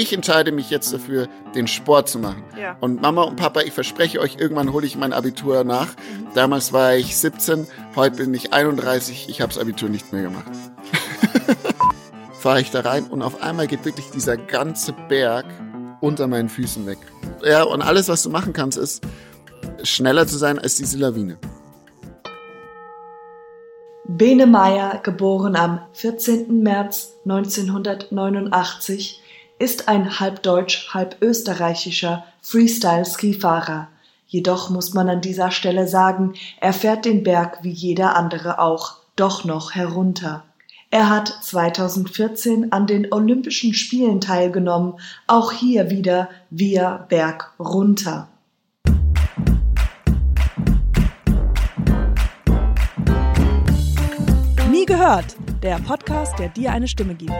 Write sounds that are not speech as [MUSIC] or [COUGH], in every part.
ich entscheide mich jetzt dafür, den Sport zu machen. Ja. Und Mama und Papa, ich verspreche euch, irgendwann hole ich mein Abitur nach. Damals war ich 17, heute bin ich 31, ich habe das Abitur nicht mehr gemacht. [LAUGHS] Fahre ich da rein und auf einmal geht wirklich dieser ganze Berg unter meinen Füßen weg. Ja, und alles, was du machen kannst, ist schneller zu sein als diese Lawine. Bene Meyer, geboren am 14. März 1989, ist ein halb deutsch, halb österreichischer Freestyle-Skifahrer. Jedoch muss man an dieser Stelle sagen, er fährt den Berg wie jeder andere auch doch noch herunter. Er hat 2014 an den Olympischen Spielen teilgenommen, auch hier wieder via Berg runter. Nie gehört. Der Podcast, der dir eine Stimme gibt.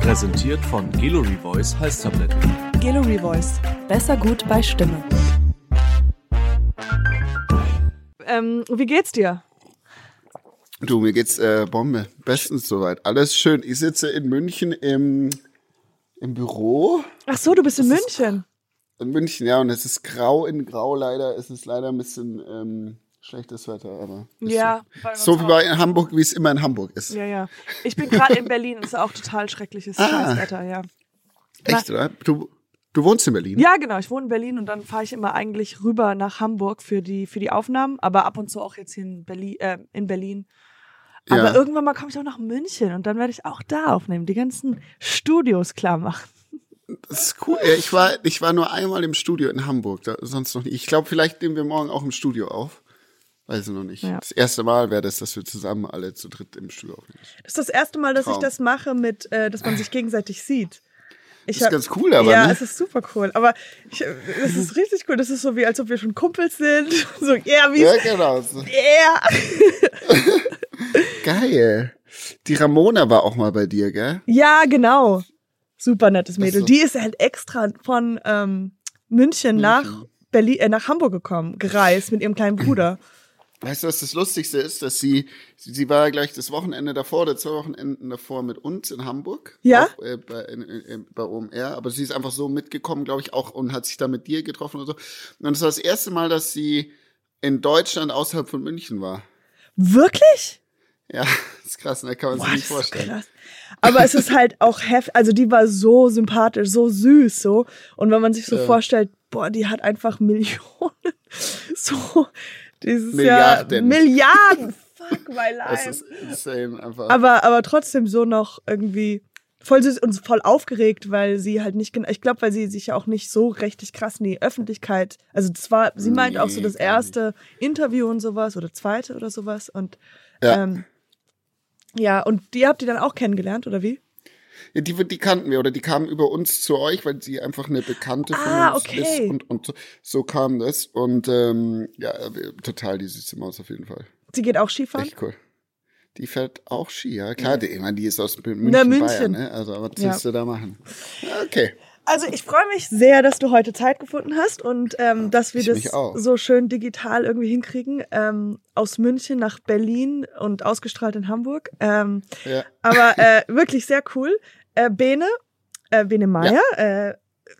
Präsentiert von Gallery Voice Halstabletten. Gallery Voice. Besser gut bei Stimme. Ähm, wie geht's dir? Du, mir geht's äh, Bombe. Bestens soweit. Alles schön. Ich sitze in München im, im Büro. Ach so, du bist in Das ist- München. In München, ja, und es ist grau in grau leider. Es ist leider ein bisschen ähm, schlechtes Wetter, aber. Ja, So, so wie bei in Hamburg, wie es immer in Hamburg ist. Ja, ja. Ich bin gerade in Berlin. Ist auch total schreckliches Ah. Scheißwetter, ja. Echt, oder? Du, du wohnst in Berlin? Ja, genau. Ich wohne in Berlin und dann fahre ich immer eigentlich rüber nach Hamburg für die, für die Aufnahmen, aber ab und zu auch jetzt hier in Berlin. Äh, in Berlin. Aber Ja. irgendwann mal komme ich auch nach München und dann werde ich auch da aufnehmen, die ganzen Studios klar machen. Das ist cool. Ich war, ich war nur einmal im Studio in Hamburg, da, sonst noch nicht. Ich glaube, vielleicht nehmen wir morgen auch im Studio auf. Weiß ich noch nicht. Ja. Das erste Mal wäre das, dass wir zusammen alle zu dritt im Studio aufnehmen. Das ist das erste Mal, dass ich Traum. das mache, mit, äh, dass man sich gegenseitig sieht. Ich Das ist hab- ganz cool, aber, ja, ne? es ist super cool. Aber ich, es ist richtig cool. Das ist so wie, als ob wir schon Kumpels sind. [LAUGHS] So, yeah, wie Ja, genau. Yeah. [LAUGHS] Geil. Die Ramona war auch mal bei dir, gell? Ja, genau. Super nettes Mädel. so. Die ist halt extra von ähm, München, nach Berlin, äh, nach Hamburg gekommen, gereist mit ihrem kleinen Bruder. Weißt du, was das Lustigste ist? Dass sie, sie, war gleich das Wochenende davor oder zwei Wochenenden davor mit uns in Hamburg. Ja? Auch, äh, bei, in, in, bei OMR. Aber sie ist einfach so mitgekommen, glaube ich, auch und hat sich da mit dir getroffen und so. Und das war das erste Mal, dass sie in Deutschland außerhalb von München war. Wirklich? Ja, [LAUGHS] das ist krass, ne? kann man Boah, sich nicht vorstellen. krass. Aber es ist halt auch heftig. Also die war so sympathisch, so süß, so. Und wenn man sich so Ja. vorstellt, boah, die hat einfach Millionen. [LAUGHS] So, dieses Milliarden. Jahr. Milliarden. [LAUGHS] Fuck my life. ist insane einfach. Aber, aber trotzdem so noch irgendwie voll süß und voll aufgeregt, weil sie halt nicht genau, ich glaube, weil sie sich ja auch nicht so richtig krass in die Öffentlichkeit, also das war, sie meint auch so Nee, das erste Interview und sowas oder zweite oder sowas und Ja. ähm, ja, und die habt ihr dann auch kennengelernt, oder wie? Ja, die, die kannten wir oder die kamen über uns zu euch, weil sie einfach eine Bekannte von Ah, uns okay. ist und, und so, so kam das und ähm, ja, total die süße Maus auf jeden Fall. Sie geht auch Skifahren? Echt cool. Die fährt auch Ski, ja klar, die, ich meine, die ist aus München, Na, Bayern, München. ne? Also was Ja. willst du da machen? Ja, Okay. Also ich freue mich sehr, dass du heute Zeit gefunden hast und ähm, dass wir Ich das so schön digital irgendwie hinkriegen. Ähm, aus München nach Berlin und ausgestrahlt in Hamburg. Ähm, Ja. aber äh, wirklich sehr cool. Äh, Bene, äh, Bene Meyer, äh,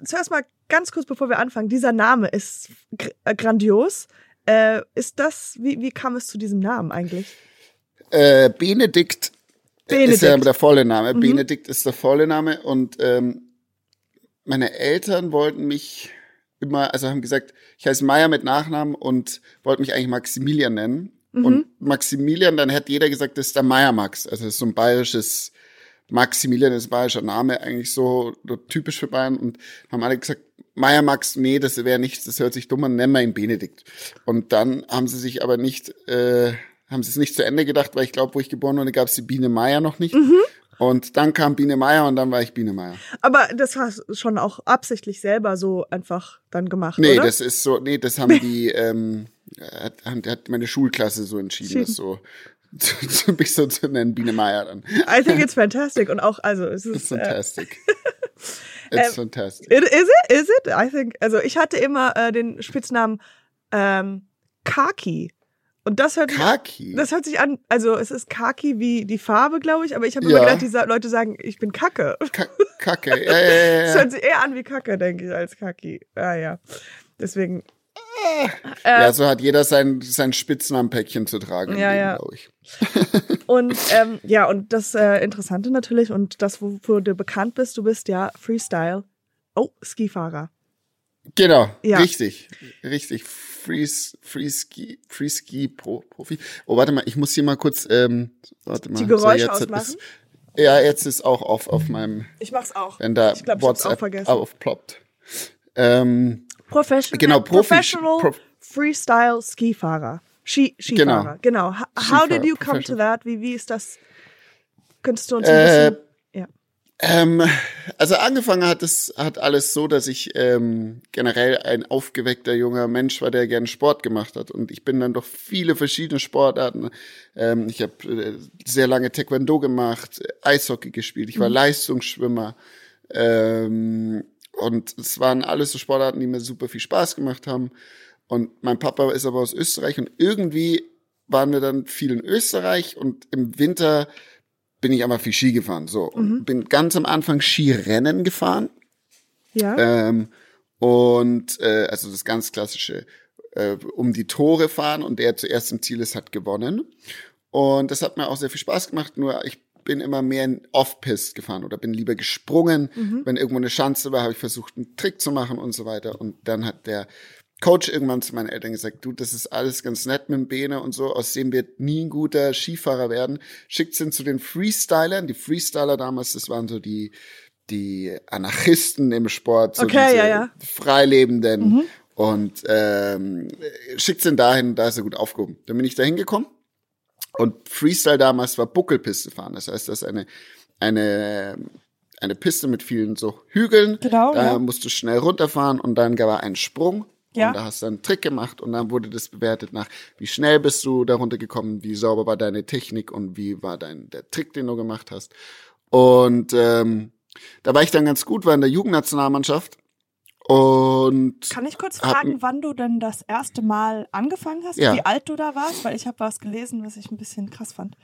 zuerst mal ganz kurz, bevor wir anfangen. Dieser Name ist gr äh, grandios. Äh, ist das, wie, wie kam es zu diesem Namen eigentlich? Äh, Benedikt, Benedikt. ist ja der volle Name. Mhm. Benedikt ist der volle Name und ähm, meine Eltern wollten mich immer, also haben gesagt, ich heiße Meier mit Nachnamen und wollten mich eigentlich Maximilian nennen. Mhm. Und Maximilian, dann hat jeder gesagt, das ist der Meier Max. Also das ist so ein bayerisches, Maximilian ist ein bayerischer Name, eigentlich so, so typisch für Bayern. Und haben alle gesagt, Meier Max, nee, das wäre nichts, das hört sich dumm an, nennen wir ihn Benedikt. Und dann haben sie sich aber nicht, äh, haben sie es nicht zu Ende gedacht, weil ich glaube, wo ich geboren wurde, gab es die Biene Meier noch nicht. Mhm. Und dann kam Biene Meier und dann war ich Biene Meier. Aber das hast du schon auch absichtlich selber so einfach dann gemacht, Nee, oder? das ist so, nee, das haben die, ähm, hat, hat meine Schulklasse so entschieden, das so, mich so zu nennen, Biene Meier dann. I think it's [LAUGHS] fantastic und auch, also es It's ist, äh, fantastic. [LAUGHS] It's fantastic. It, is it? Is it? I think. Also ich hatte immer äh, den Spitznamen ähm, Kaki. Und das hört sich, Kaki. das hört sich an, also es ist Kaki wie die Farbe, glaube ich, aber ich habe Ja. immer gedacht, die Leute sagen, ich bin Kacke. Ka [LAUGHS] Kacke. Ja, ja, ja, Das ja. hört sich eher an wie Kacke, denke ich, als Kaki. Ah ja. Deswegen. ja, so hat jeder sein, sein Spitznamenpäckchen zu tragen, Ja, ja. glaube ich. [LAUGHS] Und ähm, ja, und das äh, Interessante natürlich und das, wofür du bekannt bist, du bist ja Freestyle. Oh, Skifahrer. Genau, Ja. richtig, richtig. Free, Free Ski, Free Ski Pro, Profi. Oh, warte mal, ich muss hier mal kurz, ähm, warte mal. Die Geräusche jetzt hat ausmachen? Es, ja, jetzt ist auch auf, auf meinem, Ich mach's auch. wenn da ich ich hab's auch WhatsApp vergessen. aufploppt. Ähm, Professional, Genau, Profi- Professional Prof- Freestyle Skifahrer. Ski, Skifahrer, genau. How, how Skifahrer, did you come to that? Wie, wie ist das? Könntest du uns ein Äh, bisschen. Ja. Ähm, also angefangen hat es hat alles so, dass ich ähm, generell ein aufgeweckter junger Mensch war, der gerne Sport gemacht hat. Und ich bin dann doch viele verschiedene Sportarten. Ähm, ich habe äh, sehr lange Taekwondo gemacht, Eishockey gespielt, ich war Leistungsschwimmer. Ähm, und es waren alles so Sportarten, die mir super viel Spaß gemacht haben. Und mein Papa ist aber aus Österreich und irgendwie waren wir dann viel in Österreich und im Winter bin ich aber viel Ski gefahren. So, und bin ganz am Anfang Skirennen gefahren. Ja. Ähm, und äh, also das ganz klassische äh, um die Tore fahren und der zuerst im Ziel ist, hat gewonnen. Und das hat mir auch sehr viel Spaß gemacht, nur ich bin immer mehr in Off-Pist gefahren oder bin lieber gesprungen. Wenn irgendwo eine Schanze war, habe ich versucht, einen Trick zu machen und so weiter. Und dann hat der Coach irgendwann zu meinen Eltern gesagt, du, das ist alles ganz nett mit dem Bene und so, aus dem wird nie ein guter Skifahrer werden. Schickt ihn zu den Freestylern. Die Freestyler damals, das waren so die, die Anarchisten im Sport, so Okay, diese ja, ja. Freilebenden. Und ähm, schickt ihn dahin, da ist er gut aufgehoben. Dann bin ich da hingekommen. Und Freestyle damals war Buckelpiste fahren. Das heißt, das ist eine, eine, eine Piste mit vielen so Hügeln. Genau, Da ja. musst du schnell runterfahren und dann war ein Sprung. Ja. Und da hast du einen Trick gemacht und dann wurde das bewertet nach, wie schnell bist du da runtergekommen, wie sauber war deine Technik und wie war dein, der Trick, den du gemacht hast. Und ähm, da war ich dann ganz gut, war in der Jugendnationalmannschaft. Und Kann ich kurz fragen, wann du denn das erste Mal angefangen hast? Ja. Wie alt du da warst? Weil ich habe was gelesen, was ich ein bisschen krass fand.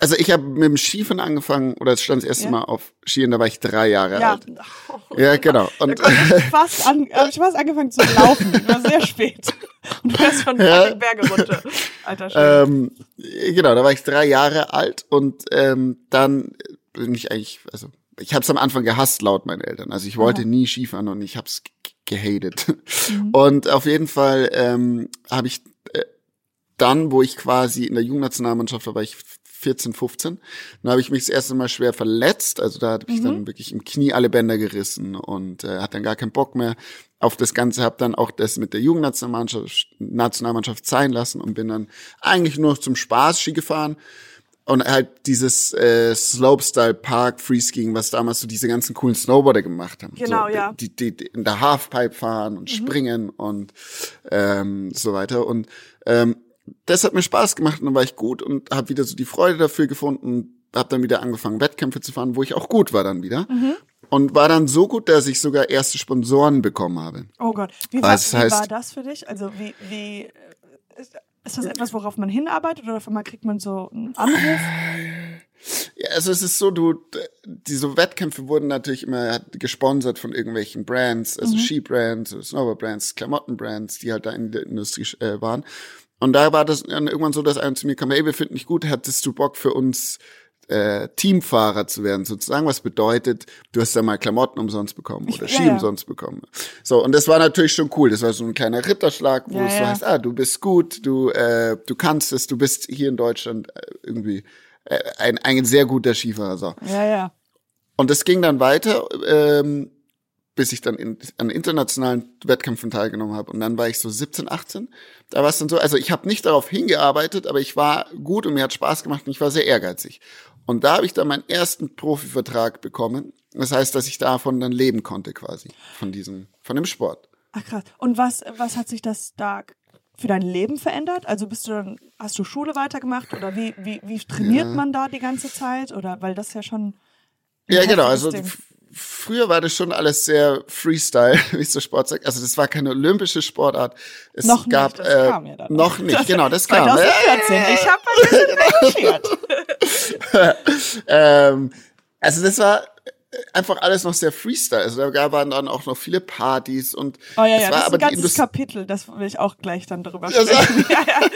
Also ich habe mit dem Skifahren angefangen, oder es stand das erste Ja. Mal auf Skiern, da war ich drei Jahre Ja, alt. Ja, genau. [LAUGHS] Und fast, an, hab ich fast angefangen zu laufen. Ich war sehr spät. [LAUGHS] Und du hast schon Ja. Berge runter. Alter Schwede. ähm, genau, da war ich drei Jahre alt und ähm, dann bin ich eigentlich, also ich habe es am Anfang gehasst laut meinen Eltern. Also ich wollte nie Skifahren und ich habe es gehatet. [LAUGHS] Und auf jeden Fall ähm, habe ich äh, dann, wo ich quasi in der Jugendnationalmannschaft war, war ich 14, 15. Dann habe ich mich das erste Mal schwer verletzt. Also da habe ich dann wirklich im Knie alle Bänder gerissen und äh, hatte dann gar keinen Bock mehr auf das Ganze. Habe dann auch das mit der Jugendnationalmannschaft Nationalmannschaft sein lassen und bin dann eigentlich nur zum Spaß Ski gefahren. Und halt dieses äh, Slopestyle Park Freeskiing, was damals so diese ganzen coolen Snowboarder gemacht haben. Genau, so, ja. Die, die, die in der Halfpipe fahren und springen und ähm, so weiter. Und ähm, das hat mir Spaß gemacht und dann war ich gut und habe wieder so die Freude dafür gefunden. Habe dann wieder angefangen, Wettkämpfe zu fahren, wo ich auch gut war dann wieder. Und war dann so gut, dass ich sogar erste Sponsoren bekommen habe. Oh Gott. Wie, war, das wie heißt- war das für dich? Also wie, wie äh, ist, das etwas, worauf man hinarbeitet oder auf einmal kriegt man so einen Anruf? Ja, also es ist so, du, diese Wettkämpfe wurden natürlich immer gesponsert von irgendwelchen Brands, also Skibrands, Snowboardbrands, Klamottenbrands, die halt da in der Industrie äh, waren. Und da war das dann irgendwann so, dass einer zu mir kam, hey, wir finden dich gut, hättest du Bock für uns äh, Teamfahrer zu werden, sozusagen, was bedeutet, du hast da mal Klamotten umsonst bekommen oder [LAUGHS] Ski ja. umsonst bekommen. So, und das war natürlich schon cool. Das war so ein kleiner Ritterschlag, wo Ja, es so heißt, ah, du bist gut, du, äh, du kannst es, du bist hier in Deutschland äh, irgendwie äh, ein, ein sehr guter Skifahrer. So. Ja, ja. Und es ging dann weiter, ähm, bis ich dann in, an internationalen Wettkämpfen teilgenommen habe. Und dann war ich so 17, 18. Da war es dann so, also ich habe nicht darauf hingearbeitet, aber ich war gut und mir hat Spaß gemacht und ich war sehr ehrgeizig. Und da habe ich dann meinen ersten Profivertrag bekommen. Das heißt, dass ich davon dann leben konnte quasi, von diesem, von dem Sport. Ach krass. Und was, was hat sich das da für dein Leben verändert? Also bist du dann, hast du Schule weitergemacht oder wie, wie, wie trainiert man da die ganze Zeit? Oder weil das ja schon. Ja, genau. Also Ding. Früher war das schon alles sehr Freestyle, [LAUGHS] wie es der Sport sagt. Also das war keine olympische Sportart. Es Noch gab, nicht, das äh, kam ja dann. Noch nicht, [LAUGHS] genau, das kam. 2014. Ich habe ein bisschen ähm, also das war einfach alles noch sehr Freestyle. Also da waren dann auch noch viele Partys und Oh ja, ja, war das ist aber ein ganzes. Kapitel, das will ich auch gleich dann darüber Das- sprechen. [LAUGHS] ja, ja.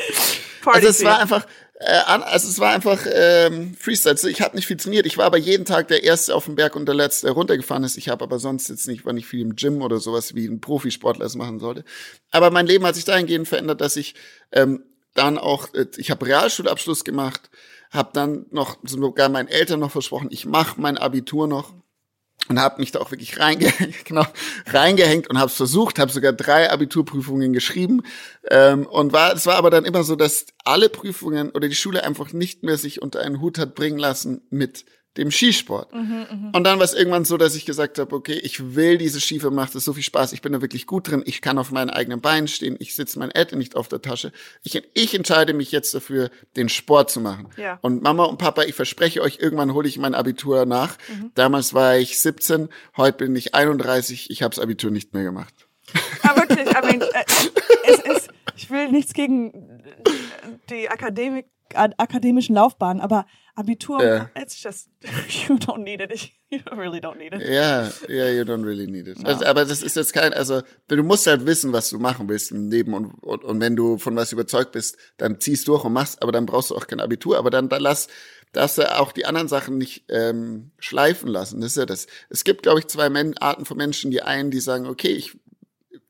Also es war einfach, äh, an- also es war einfach ähm, Freestyle. Also ich habe nicht viel trainiert. Ich war aber jeden Tag der Erste auf dem Berg und der Letzte, der runtergefahren ist. Ich habe aber sonst jetzt nicht, war nicht viel im Gym oder sowas, wie ein Profisportler es machen sollte. Aber mein Leben hat sich dahingehend verändert, dass ich ähm, dann auch, äh, ich habe Realschulabschluss gemacht, habe dann noch sogar meinen Eltern noch versprochen, ich mache mein Abitur noch und habe mich da auch wirklich reinge [LAUGHS] genau, reingehängt und habe es versucht, habe sogar drei Abiturprüfungen geschrieben. Ähm, und war es war aber dann immer so, dass alle Prüfungen oder die Schule einfach nicht mehr sich unter einen Hut hat bringen lassen mit dem Skisport. Und dann war es irgendwann so, dass ich gesagt habe, okay, ich will diese Skifahrer, macht es so viel Spaß, ich bin da wirklich gut drin, ich kann auf meinen eigenen Beinen stehen, ich sitze meinen Eltern nicht auf der Tasche. Ich, ich entscheide mich jetzt dafür, den Sport zu machen. Ja. Und Mama und Papa, ich verspreche euch, irgendwann hole ich mein Abitur nach. Damals war ich 17, heute bin ich 31, ich habe das Abitur nicht mehr gemacht. Ja, wirklich. I mean, äh, es ist, ich will nichts gegen die Akademik, akademischen Laufbahnen, aber Abitur, Ja. it's just, [LAUGHS] you don't need it. [LAUGHS] You really don't need it. Ja, ja, you don't really need it. Also, aber das ist jetzt kein, also du musst halt wissen, was du machen willst im Leben und, und, und wenn du von was überzeugt bist, dann ziehst durch und machst, aber dann brauchst du auch kein Abitur, aber dann, dann lass, darfst du auch die anderen Sachen nicht ähm, schleifen lassen. Das ist ja das. Es gibt, glaube ich, zwei Men Arten von Menschen, die einen, die sagen, okay, ich,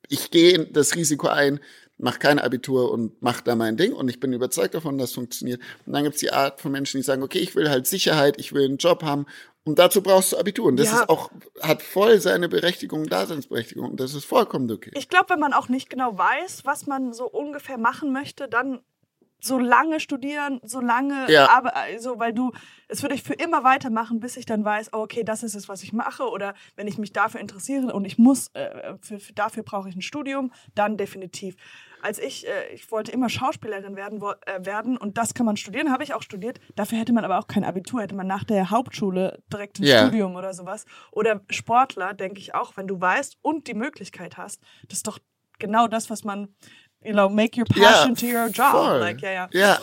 ich gehe das Risiko ein, mach kein Abitur und mach da mein Ding und ich bin überzeugt davon, dass es funktioniert. Und dann gibt's die Art von Menschen, die sagen, okay, ich will halt Sicherheit, ich will einen Job haben und dazu brauchst du Abitur. Und das Ja. ist auch, hat voll seine Berechtigung, Daseinsberechtigung und das ist vollkommen okay. Ich glaube, wenn man auch nicht genau weiß, was man so ungefähr machen möchte, dann so lange studieren, so lange, Ja. aber also, weil du, es würde ich für immer weitermachen, bis ich dann weiß, oh, okay, das ist es, was ich mache, oder wenn ich mich dafür interessiere und ich muss, äh, für, für, dafür brauche ich ein Studium, dann definitiv. Als ich, äh, ich wollte immer Schauspielerin werden, wo, äh, werden und das kann man studieren, habe ich auch studiert. Dafür hätte man aber auch kein Abitur, hätte man nach der Hauptschule direkt ein Ja. Studium oder sowas. Oder Sportler, denke ich auch, wenn du weißt und die Möglichkeit hast, das ist doch genau das, was man, you know, make your passion to your job. voll. Like, ja, ja. Ja.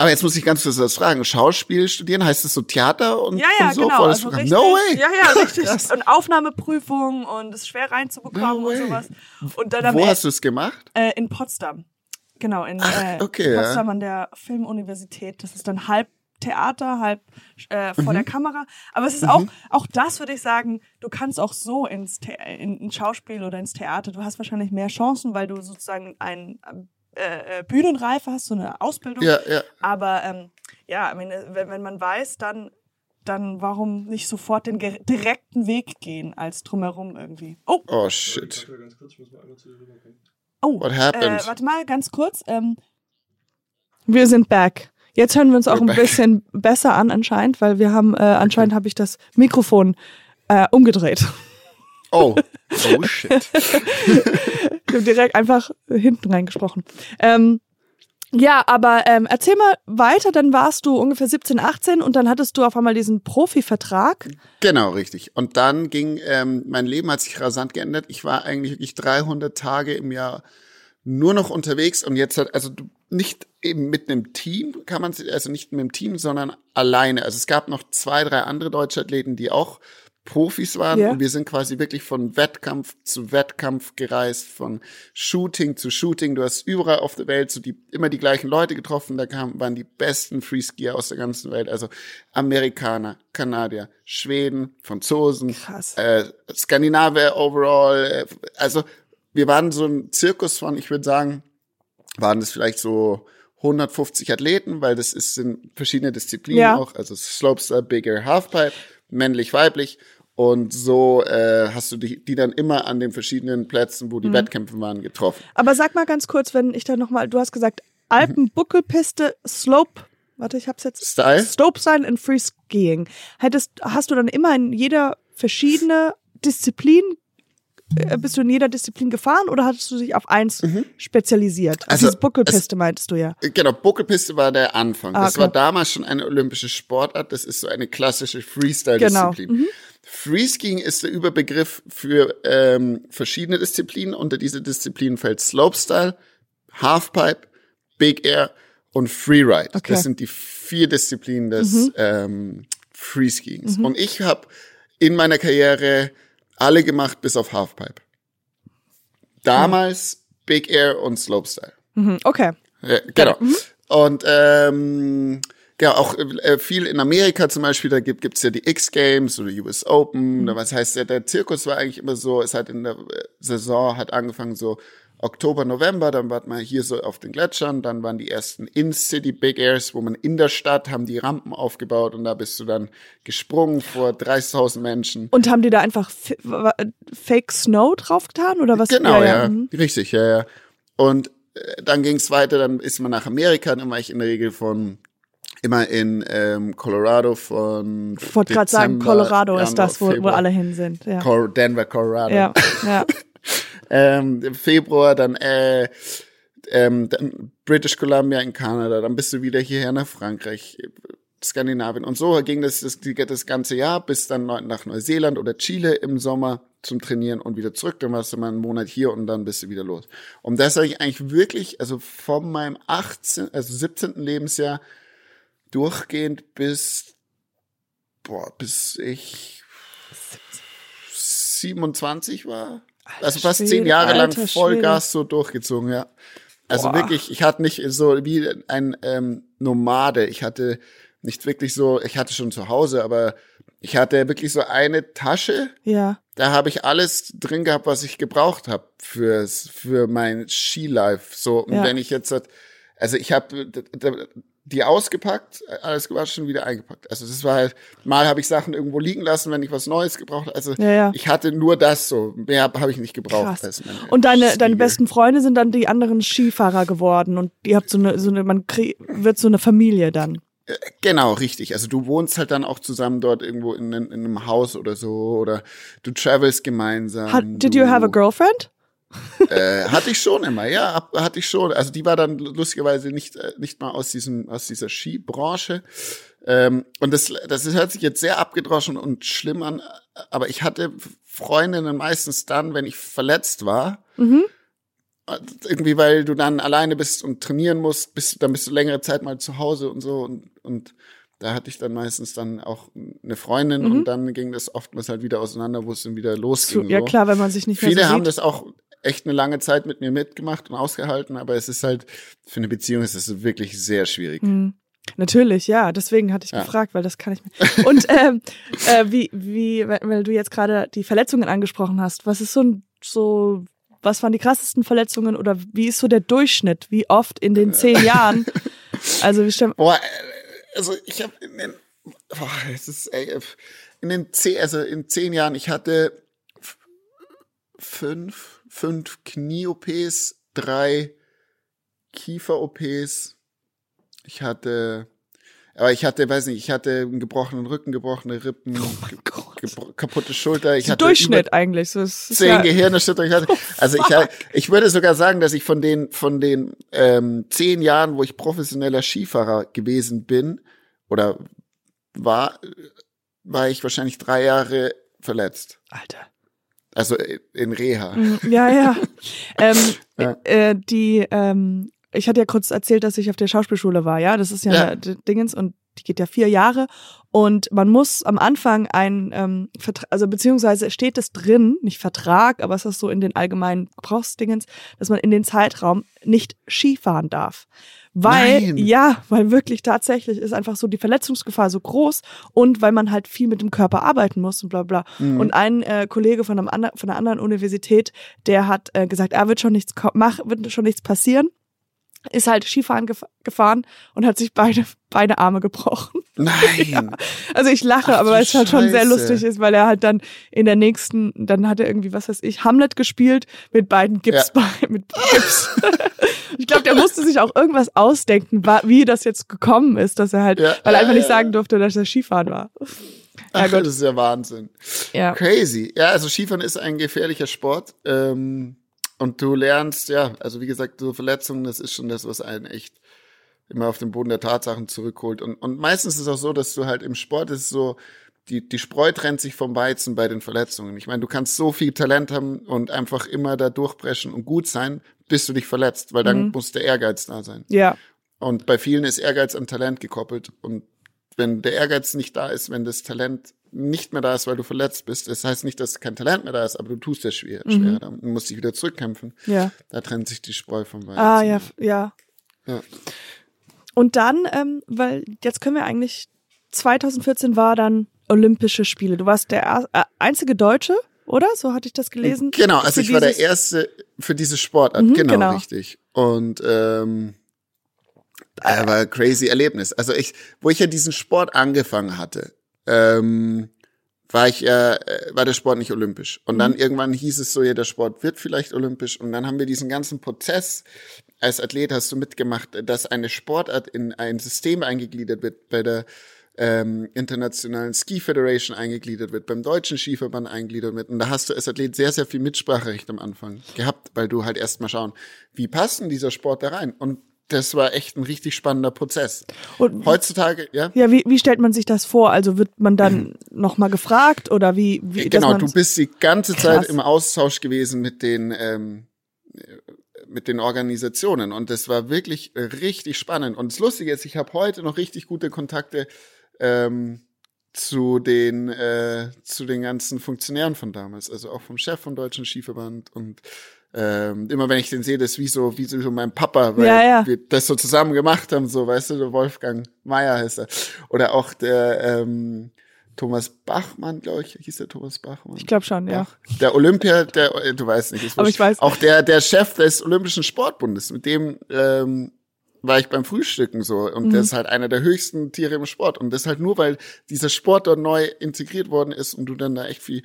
Aber jetzt muss ich ganz kurz was fragen. Schauspiel studieren, heißt das so Theater und, Ja, ja, und so? genau. Also richtig, no way! Ja, ja, [LAUGHS] richtig. Und Aufnahmeprüfung und es ist schwer reinzubekommen No und sowas. Und dann Wo hast du es gemacht? äh, in Potsdam. Genau, in Ach, äh, okay, ja. Potsdam an der Filmuniversität. Das ist dann halb Theater, halb äh, vor Mhm. der Kamera. Aber es ist auch, auch das würde ich sagen, du kannst auch so ins The in, in Schauspiel oder ins Theater. Du hast wahrscheinlich mehr Chancen, weil du sozusagen ein äh, äh, Bühnenreife hast, so eine Ausbildung. Ja, ja. Aber ähm, ja, I mean, wenn, wenn man weiß, dann, dann warum nicht sofort den direkten Weg gehen als drumherum irgendwie. Oh, Oh, shit. oh. What happened? Äh, warte mal, ganz kurz. Ähm, wir sind back. Jetzt hören wir uns auch ein bisschen besser an anscheinend, weil wir haben, äh, anscheinend habe ich das Mikrofon äh, umgedreht. Oh. Oh, [LAUGHS] shit. Ich habe direkt einfach hinten reingesprochen. Ähm, ja, aber ähm, erzähl mal weiter, dann warst du ungefähr 17, 18 und dann hattest du auf einmal diesen Profivertrag. Genau, richtig. Und dann ging, ähm, mein Leben hat sich rasant geändert. Ich war eigentlich wirklich 300 Tage im Jahr nur noch unterwegs und jetzt hat, also du, nicht eben mit einem Team, kann man, also nicht mit einem Team, sondern alleine. Also es gab noch zwei, drei andere deutsche Athleten, die auch Profis waren Ja. und wir sind quasi wirklich von Wettkampf zu Wettkampf gereist, von Shooting zu Shooting. Du hast überall auf der Welt so die, immer die gleichen Leute getroffen. Da kamen, waren die besten Freeskier aus der ganzen Welt. Also Amerikaner, Kanadier, Schweden, Franzosen, Krass. äh, Skandinavier overall. Äh, also wir waren so ein Zirkus von, ich würde sagen, waren das vielleicht so 150 Athleten, weil das ist in verschiedene Disziplinen Ja. auch, also Slopestyle, Bigger, Halfpipe, männlich, weiblich. Und so äh, hast du die, die dann immer an den verschiedenen Plätzen, wo die Wettkämpfe waren, getroffen. Aber sag mal ganz kurz, wenn ich da nochmal, du hast gesagt, Alpenbuckelpiste, Slope, warte, ich hab's jetzt. Style? Slope sein und Free Skiing. Hättest, hast du dann immer in jeder verschiedene Disziplin äh, bist du in jeder Disziplin gefahren oder hattest du dich auf eins spezialisiert? Also, diese Buckelpiste meintest du ja. Genau, Buckelpiste war der Anfang. Ah, das okay. war damals schon eine olympische Sportart. Das ist so eine klassische Freestyle-Disziplin. Genau. Mhm. Freeskiing ist der Überbegriff für ähm, verschiedene Disziplinen. Unter diese Disziplinen fällt Slopestyle, Halfpipe, Big Air und Freeride. Okay. Mhm. Das sind die vier Disziplinen des ähm, Freeskiings. Und ich habe in meiner Karriere alle gemacht bis auf Halfpipe. Damals Big Air und Slopestyle. Mhm. Okay. Ja, genau. Und ähm, ja, auch äh, viel in Amerika zum Beispiel, da gibt gibt's ja die X-Games oder US Open. Da Was heißt, der, der Zirkus war eigentlich immer so, es hat in der äh, Saison hat angefangen so Oktober, November, dann war man hier so auf den Gletschern, dann waren die ersten In-City Big Airs, wo man in der Stadt haben die Rampen aufgebaut und da bist du dann gesprungen vor 30.000 Menschen. Und haben die da einfach Fake Snow draufgetan oder was? Genau, ja, mhm. richtig, ja, ja. Und äh, dann ging's weiter, dann ist man nach Amerika, dann war ich in der Regel von immer in ähm, Colorado von Ich wollte gerade sagen, Colorado ist Januar, das, wo, wo alle hin sind. Ja. Denver, Colorado. Ja, [LAUGHS] ja. Ähm, Im Februar dann äh, ähm, dann British Columbia in Kanada, dann bist du wieder hierher nach Frankreich, Skandinavien. Und so ging das, das das ganze Jahr bis dann nach Neuseeland oder Chile im Sommer zum Trainieren und wieder zurück. Dann warst du mal einen Monat hier und dann bist du wieder los. Und das habe ich eigentlich wirklich, also von meinem 18, also 17. Lebensjahr durchgehend bis, boah, bis ich 27 war. Also fast zehn Jahre lang Vollgas so durchgezogen, ja. Also Boah. wirklich, ich hatte nicht so wie ein ähm, Nomade. Ich hatte nicht wirklich so, ich hatte schon zu Hause, aber ich hatte wirklich so eine Tasche, Ja. da habe ich alles drin gehabt, was ich gebraucht habe fürs für mein Skilife. So und Ja. wenn ich jetzt also ich habe die ausgepackt, alles gewaschen, wieder eingepackt. Also das war halt mal habe ich Sachen irgendwo liegen lassen, wenn ich was Neues gebraucht habe. Also Ja, ja. ich hatte nur das so, mehr habe hab ich nicht gebraucht. Und deine, deine besten Freunde sind dann die anderen Skifahrer geworden und ihr habt so eine, so eine, man wird so eine Familie dann. Genau, richtig. Also du wohnst halt dann auch zusammen dort irgendwo in, in einem Haus oder so oder du travelst gemeinsam. Hat, did you have a girlfriend? Äh, hatte ich schon immer, ja, hatte ich schon. Also die war dann lustigerweise nicht äh, nicht mal aus diesem aus dieser Skibranche. Ähm, und das das hört sich jetzt sehr abgedroschen und schlimm an, aber ich hatte Freundinnen meistens dann, wenn ich verletzt war. Mhm. Irgendwie, weil du dann alleine bist und trainieren musst, bist, dann bist du längere Zeit mal zu Hause und so und, und da hatte ich dann meistens dann auch eine Freundin Mhm. und dann ging das oftmals halt wieder auseinander, wo es dann wieder losging. ja so. klar, wenn man sich nicht mehr Viele so haben das auch echt eine lange Zeit mit mir mitgemacht und ausgehalten, aber es ist halt, für eine Beziehung ist es wirklich sehr schwierig. Mhm. Natürlich, ja. Deswegen hatte ich Ja. gefragt, weil das kann ich mir. [LAUGHS] Und ähm, äh, wie, wie, weil du jetzt gerade die Verletzungen angesprochen hast, was ist so ein, so, was waren die krassesten Verletzungen oder wie ist so der Durchschnitt? Wie oft in den zehn Jahren? Also wie stellen, Boah, äh, also ich habe in den, boah, es ist, ey, in den zehn, also in zehn Jahren, ich hatte fünf, fünf Knie-OPs, drei Kiefer-OPs, ich hatte, aber ich hatte, weiß nicht, ich hatte einen gebrochenen Rücken, gebrochene Rippen, ge- gebro- kaputte Schulter, ich hatte Durchschnitt eigentlich. So, ist zehn ja, Gehirnerschütterungen hatte. Also ich, ich würde sogar sagen, dass ich von den von den ähm, zehn Jahren, wo ich professioneller Skifahrer gewesen bin oder war, war ich wahrscheinlich drei Jahre verletzt. Alter. Also in Reha. Mhm, Ja, ja. [LAUGHS] ähm, Ja. Äh, die, ähm, ich hatte ja kurz erzählt, dass ich auf der Schauspielschule war, ja. Das ist ja, Ja. Dingens und die geht ja vier Jahre. Und man muss am Anfang ein, ähm, Vertra also beziehungsweise steht es drin, nicht Vertrag, aber es ist so in den allgemeinen Gebrauchsdingens, dass man in den Zeitraum nicht Skifahren darf. Weil, Nein. ja, weil wirklich tatsächlich ist einfach so die Verletzungsgefahr so groß und weil man halt viel mit dem Körper arbeiten muss und bla bla. Mhm. Und ein äh, Kollege von, einem ander, von einer anderen Universität, der hat äh, gesagt, er wird schon nichts mach, wird schon nichts passieren. Ist halt Skifahren gef gefahren und hat sich beide, beide Arme gebrochen. Nein. Also ich lache, Ach aber weil es halt schon sehr lustig ist, weil er halt dann in der nächsten, dann hat er irgendwie, was weiß ich, Hamlet gespielt mit beiden Gipsbeinen, mit Gips. ich glaube, der musste sich auch irgendwas ausdenken, wie das jetzt gekommen ist, dass er halt, Ja, weil er ja, einfach nicht ja. sagen durfte, dass er Skifahren war. Ach, das ist ja Wahnsinn. Ja. Crazy. Ja, also Skifahren ist ein gefährlicher Sport. Ähm, und du lernst, ja, also wie gesagt, so Verletzungen, das ist schon das, was einen echt immer auf den Boden der Tatsachen zurückholt. Und, und meistens ist es auch so, dass du halt im Sport ist so, die, die Spreu trennt sich vom Weizen bei den Verletzungen. Ich meine, du kannst so viel Talent haben und einfach immer da durchbrechen und gut sein, bis du dich verletzt, weil dann muss der Ehrgeiz da sein. Ja. Und bei vielen ist Ehrgeiz an Talent gekoppelt. Und wenn der Ehrgeiz nicht da ist, wenn das Talent nicht mehr da ist, weil du verletzt bist, das heißt nicht, dass kein Talent mehr da ist, aber du tust es schwer, schwer. Du musst dich wieder zurückkämpfen. Ja. Da trennt sich die Spreu vom Weizen. Ah, ja, ja. Ja. Und dann, ähm, weil jetzt können wir eigentlich, 2014 war dann Olympische Spiele. Du warst der er- äh, einzige Deutsche, oder? So hatte ich das gelesen. Genau, also ich war der Erste für diese Sportart, Mhm, genau, genau. richtig. Und ähm, äh, war ein crazy Erlebnis. Also ich, wo ich ja diesen Sport angefangen hatte, ähm, war ich ja, äh, war der Sport nicht olympisch. Und Mhm. dann irgendwann hieß es so, ja, der Sport wird vielleicht olympisch. Und dann haben wir diesen ganzen Prozess, als Athlet hast du mitgemacht, dass eine Sportart in ein System eingegliedert wird, bei der ähm, Internationalen Ski Federation eingegliedert wird, beim Deutschen Skiverband eingegliedert wird. Und da hast du als Athlet sehr, sehr viel Mitspracherecht am Anfang gehabt, weil du halt erst mal schauen, wie passt denn dieser Sport da rein? Und das war echt ein richtig spannender Prozess. Und Heutzutage, ja? ja, wie, wie stellt man sich das vor? Also wird man dann nochmal gefragt oder wie? wie Genau, du bist die ganze Krass. Zeit im Austausch gewesen mit den ähm, mit den Organisationen und das war wirklich äh, richtig spannend. Und das Lustige ist, ich habe heute noch richtig gute Kontakte ähm, zu den äh, zu den ganzen Funktionären von damals, also auch vom Chef vom Deutschen Skiverband und ähm, immer wenn ich den sehe, das ist wie so wie so mein Papa, weil Ja, ja. wir das so zusammen gemacht haben, so weißt du, der Wolfgang Meier heißt er oder auch der ähm, Thomas Bachmann, glaube ich, hieß der Thomas Bachmann. Ich glaube schon, ja. Der Olympia, der, äh, du weißt nicht, ist Aber ich weiß. Auch der, der Chef des Olympischen Sportbundes, mit dem ähm, war ich beim Frühstücken so. Und Mhm. der ist halt einer der höchsten Tiere im Sport. Und das halt nur, weil dieser Sport dort neu integriert worden ist und du dann da echt viel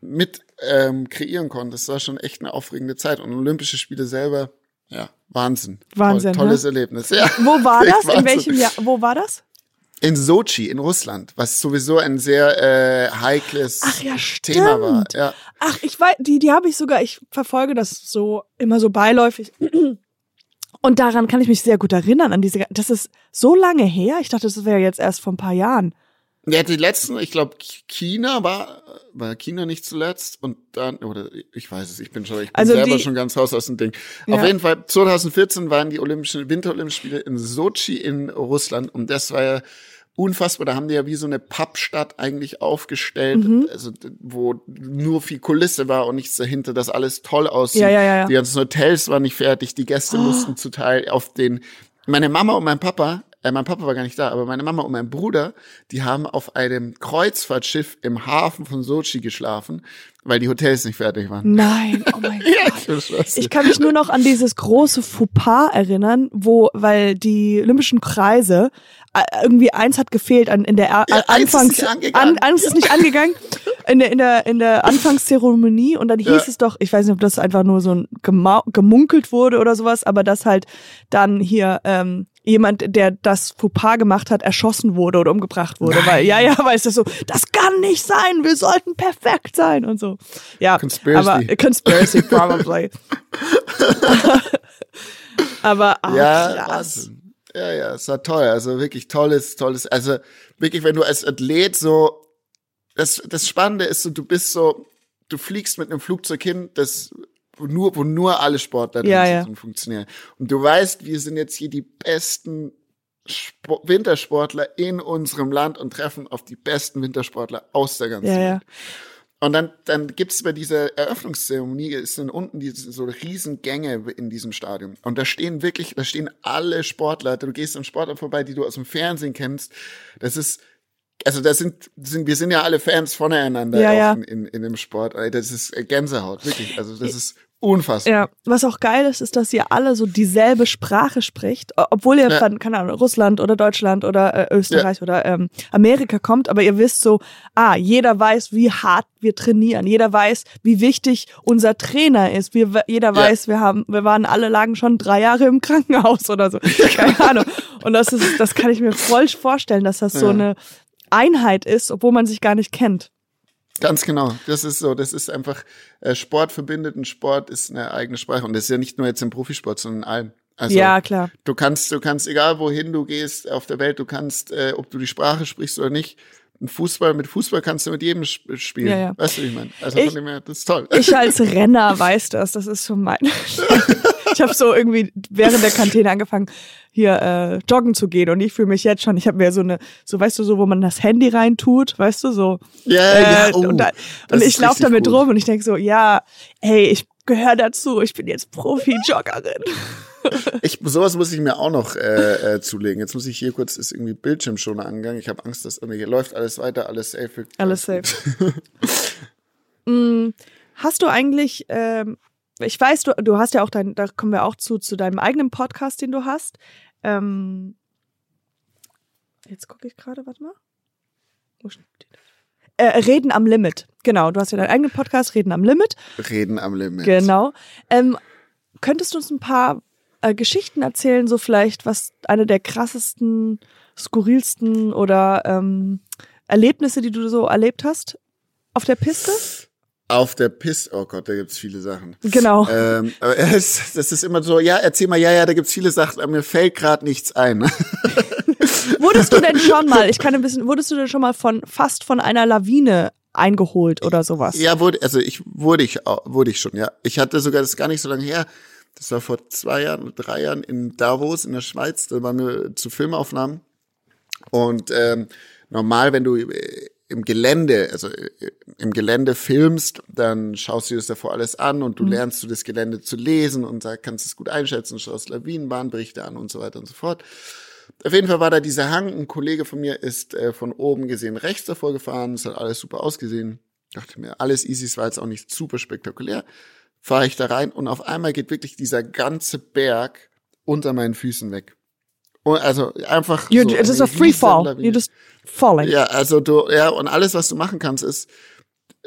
mit ähm, kreieren konntest. Das war schon echt eine aufregende Zeit. Und Olympische Spiele selber, ja, Wahnsinn. Wahnsinn, Toll, tolles ne? Erlebnis. Ja. [LAUGHS] Wo war [LAUGHS] das? In welchem Jahr? Wo war das? In Sochi, in Russland, was sowieso ein sehr äh, heikles Ach ja, Thema war. Ja. Ach, ich weiß, die, die habe ich sogar, ich verfolge das so immer so beiläufig. [CLEARS THROAT] Und daran kann ich mich sehr gut erinnern, an diese, das ist so lange her. Ich dachte, das wäre jetzt erst vor ein paar Jahren. Ja, die letzten, ich glaube, China war, war China nicht zuletzt und dann, oder ich weiß es, ich bin schon, ich bin Also selber die- schon ganz raus aus dem Ding. Ja. Auf jeden Fall, 2014 waren die Olympischen, Winterolympischen Spiele in Sochi in Russland und das war ja unfassbar. Da haben die ja wie so eine Pappstadt eigentlich aufgestellt, Mhm. also wo nur viel Kulisse war und nichts dahinter, dass alles toll aussieht. Ja, ja, ja. Die ganzen Hotels waren nicht fertig, die Gäste mussten zu Teil auf den, meine Mama und mein Papa, äh, mein Papa war gar nicht da, aber meine Mama und mein Bruder, die haben auf einem Kreuzfahrtschiff im Hafen von Sochi geschlafen, weil die Hotels nicht fertig waren. Nein, oh [LAUGHS] mein Ja, Gott. dir. Ich kann mich nur noch an dieses große Fauxpas erinnern, wo, weil die Olympischen Kreise, äh, irgendwie eins hat gefehlt an, in der er Ja, ist Anfangs, nicht angegangen. an, eins ist nicht angegangen, in der, in der, in der [LAUGHS] Anfangszeremonie und dann hieß Ja. es doch, ich weiß nicht, ob das einfach nur so gemunkelt wurde oder sowas, aber dass halt dann hier, ähm, jemand, der das Fauxpas gemacht hat, erschossen wurde oder umgebracht wurde, weil, ja, ja, weil es ist so, das kann nicht sein, wir sollten perfekt sein und so. Ja, Conspiracy. aber Conspiracy [LAUGHS] probably. [LAUGHS] aber ach, ja, krass. Ja, ja, es war toll. Also wirklich tolles, tolles. Also wirklich, wenn du als Athlet so, das, das Spannende ist so, du bist so, du fliegst mit einem Flugzeug hin, das nur, wo nur alle Sportler drin Ja, sind ja. und funktionieren. Und du weißt, wir sind jetzt hier die besten Spo Wintersportler in unserem Land und treffen auf die besten Wintersportler aus der ganzen Ja, Welt. Und dann, dann gibt's bei dieser Eröffnungszeremonie, es sind unten diese so riesen Gänge in diesem Stadion. Und da stehen wirklich, da stehen alle Sportler. Du gehst an Sportler vorbei, die du aus dem Fernsehen kennst. Das ist, also das sind, sind wir sind ja alle Fans voneinander Ja, ja. In, in, in dem Sport. Das ist Gänsehaut, wirklich. Also das ist unfassbar. Ja, was auch geil ist, ist, dass ihr alle so dieselbe Sprache spricht, obwohl ihr Ja. von, keine Ahnung, Russland oder Deutschland oder äh, Österreich oder ähm, Amerika kommt, aber ihr wisst so, ah, jeder weiß, wie hart wir trainieren, jeder weiß, wie wichtig unser Trainer ist, wir, jeder weiß, wir haben, wir waren alle lagen schon drei Jahre im Krankenhaus oder so, [LAUGHS] keine Ahnung. Und das ist, das kann ich mir voll vorstellen, dass das so Ja. eine Einheit ist, obwohl man sich gar nicht kennt. Ganz genau. Das ist so. Das ist einfach, äh, Sport verbindet und Sport ist eine eigene Sprache. Und das ist ja nicht nur jetzt im Profisport, sondern in allem. Also, ja, klar. Du kannst, du kannst, egal wohin du gehst auf der Welt, du kannst, äh, ob du die Sprache sprichst oder nicht, ein Fußball, mit Fußball kannst du mit jedem sp- spielen. Ja, ja. Weißt du, wie ich meine? Also Ich- von dem her, das ist toll. Ich als [LAUGHS] Renner weiß das. Das ist so mein. [LAUGHS] [LAUGHS] ich habe so irgendwie während der Kantine angefangen, hier äh, joggen zu gehen und ich fühle mich jetzt schon. Ich habe mir so eine, so weißt du, so wo man das Handy reintut, weißt du, so. ja, Äh, ja, oh, und da, und ich laufe damit gut. rum und ich denk so, ja, hey, ich gehöre dazu. Ich bin jetzt Profi-Joggerin. [LAUGHS] Ich, sowas muss ich mir auch noch äh, äh, zulegen. Jetzt muss ich hier kurz, ist irgendwie Bildschirmschoner angegangen. Ich habe Angst, dass irgendwie hier läuft alles weiter, alles safe. Alles safe. [LAUGHS] Mm, Hast du eigentlich, ähm, ich weiß, du, du hast ja auch dein, da kommen wir auch zu, zu deinem eigenen Podcast, den du hast. Ähm, jetzt gucke ich gerade, warte mal. Wo steht das? Äh, Reden am Limit. Genau, du hast ja deinen eigenen Podcast, Reden am Limit. Reden am Limit. Genau. Ähm, könntest du uns ein paar äh, Geschichten erzählen, so vielleicht, was eine der krassesten, skurrilsten oder ähm, Erlebnisse, die du so erlebt hast auf der Piste? Auf der Piste, oh Gott, da gibt's viele Sachen. Genau. Ähm, aber es, das ist immer so, ja, erzähl mal, ja, ja, da gibt's viele Sachen, aber mir fällt gerade nichts ein. [LAUGHS] Wurdest du denn schon mal, ich kann ein bisschen, wurdest du denn schon mal von fast von einer Lawine eingeholt oder sowas? ja, wurde, also ich wurde ich wurde ich schon, ja. Ich hatte sogar das gar nicht so lange her. Das war vor zwei Jahren drei Jahren in Davos in der Schweiz. Da waren wir zu Filmaufnahmen. Und ähm, normal, wenn du äh, im Gelände, also äh, im Gelände filmst, dann schaust du dir das davor alles an und du lernst du das Gelände zu lesen und da kannst es gut einschätzen, schaust Lawinenbahnberichte an und so weiter und so fort. Auf jeden Fall war da dieser Hang. Ein Kollege von mir ist äh, von oben gesehen rechts davor gefahren. Es hat alles super ausgesehen. Dachte mir, alles easy, es war jetzt auch nicht super spektakulär. Fahre ich da rein und auf einmal geht wirklich dieser ganze Berg unter meinen Füßen weg. Also einfach. You, so it is eine a free fall. Riesenlawine. You're just falling. Ja, also du, ja, und alles, was du machen kannst, ist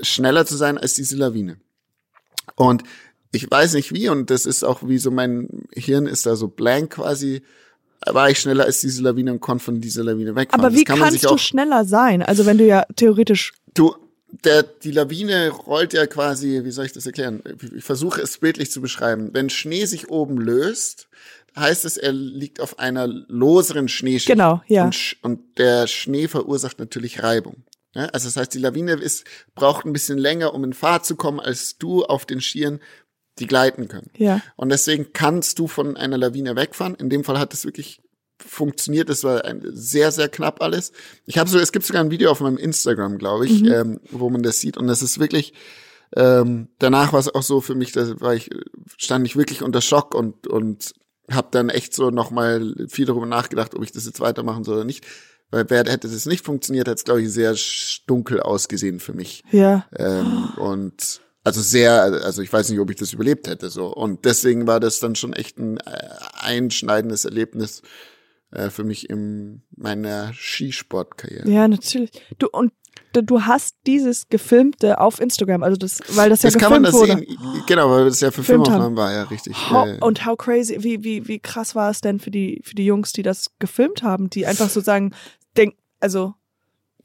schneller zu sein als diese Lawine. Und ich weiß nicht wie, und das ist auch wie so mein Hirn ist da so blank quasi, war ich schneller als diese Lawine und konnte von dieser Lawine wegfahren. Aber wie kann man kannst sich du schneller sein? Also wenn du ja theoretisch du, der, die Lawine rollt ja quasi, wie soll ich das erklären? Ich versuche es bildlich zu beschreiben. Wenn Schnee sich oben löst, heißt es, er liegt auf einer loseren Schneeschicht. Genau, ja. Und, und der Schnee verursacht natürlich Reibung. Ja, also das heißt, die Lawine ist, braucht ein bisschen länger, um in Fahrt zu kommen, als du auf den Skiern, die gleiten können. Ja. Und deswegen kannst du von einer Lawine wegfahren. In dem Fall hat es wirklich funktioniert. Das war ein, sehr, sehr knapp alles. Ich habe so, es gibt sogar ein Video auf meinem Instagram, glaube ich, ähm, wo man das sieht. Und das ist wirklich, ähm, danach war es auch so für mich, da war ich, stand ich wirklich unter Schock und, und habe dann echt so nochmal viel darüber nachgedacht, ob ich das jetzt weitermachen soll oder nicht. Weil wer hätte das nicht funktioniert, hätte es, glaube ich, sehr dunkel ausgesehen für mich. ja. Ähm, und also sehr, also ich weiß nicht, ob ich das überlebt hätte so. Und deswegen war das dann schon echt ein äh, einschneidendes Erlebnis äh, für mich in meiner Skisportkarriere. Ja, natürlich. Du und du- hast dieses gefilmte auf Instagram, also das, weil das ja Das kann man gefilmt das wurde. sehen, genau, weil das ja für Filmaufnahmen war, ja richtig. How, äh, und how crazy, wie, wie, wie krass war es denn für die, für die Jungs, die das gefilmt haben, die einfach so sagen, denk, also,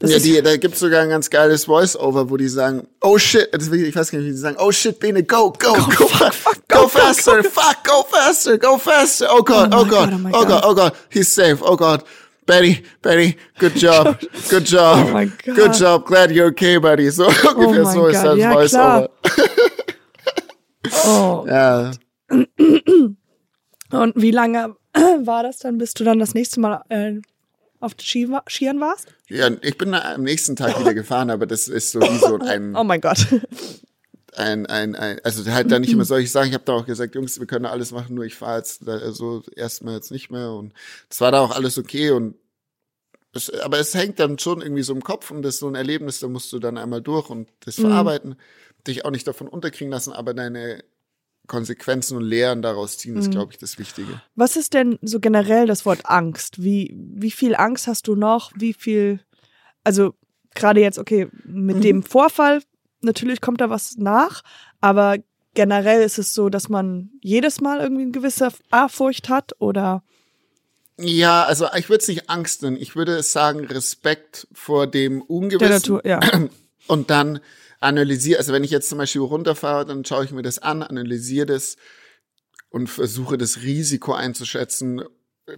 das ja, ist, die, da gibt's sogar ein ganz geiles Voice-Over, wo die sagen, oh shit, also ich weiß gar nicht, wie die sagen, oh shit, Bene, go, go, go, fuck, fuck, go, go, faster, fuck, go faster, go faster, oh God, Oh oh, God, God, oh oh God, oh God, he's safe, oh God. Betty, Betty, good job, [LAUGHS] good job, Oh my God. good job, glad you're okay, buddy. So [LAUGHS] ungefähr my so ist das ja, Voice-Over. [LAUGHS] oh. Ja, [CLEARS THROAT] Und wie lange [CLEARS THROAT] war das dann, bis du dann das nächste Mal äh, auf Ski, Skiern warst? ja, ich bin am nächsten Tag wieder [LAUGHS] gefahren, aber das ist so wie so ein, Oh mein Gott. ein, ein, ein, also halt da nicht immer solche Sachen. Ich habe da auch gesagt, Jungs, wir können alles machen, nur ich fahre jetzt da, so erstmal jetzt nicht mehr. Und es war da auch alles okay und es, aber es hängt dann schon irgendwie so im Kopf und das ist so ein Erlebnis, da musst du dann einmal durch und das verarbeiten, dich auch nicht davon unterkriegen lassen, aber deine Konsequenzen und Lehren daraus ziehen, ist, glaube ich, das Wichtige. Was ist denn so generell das Wort Angst? Wie, wie viel Angst hast du noch? Wie viel, also gerade jetzt, okay, mit Mhm. dem Vorfall, natürlich kommt da was nach, aber generell ist es so, dass man jedes Mal irgendwie eine gewisse Ehrfurcht hat oder Ja, also ich würde es nicht Angst nennen. Ich würde sagen Respekt vor dem Der Ungewissen. Natur, ja. [CLEARS THROAT] Und dann analysiere, also wenn ich jetzt zum Beispiel runterfahre, dann schaue ich mir das an, analysiere das und versuche das Risiko einzuschätzen,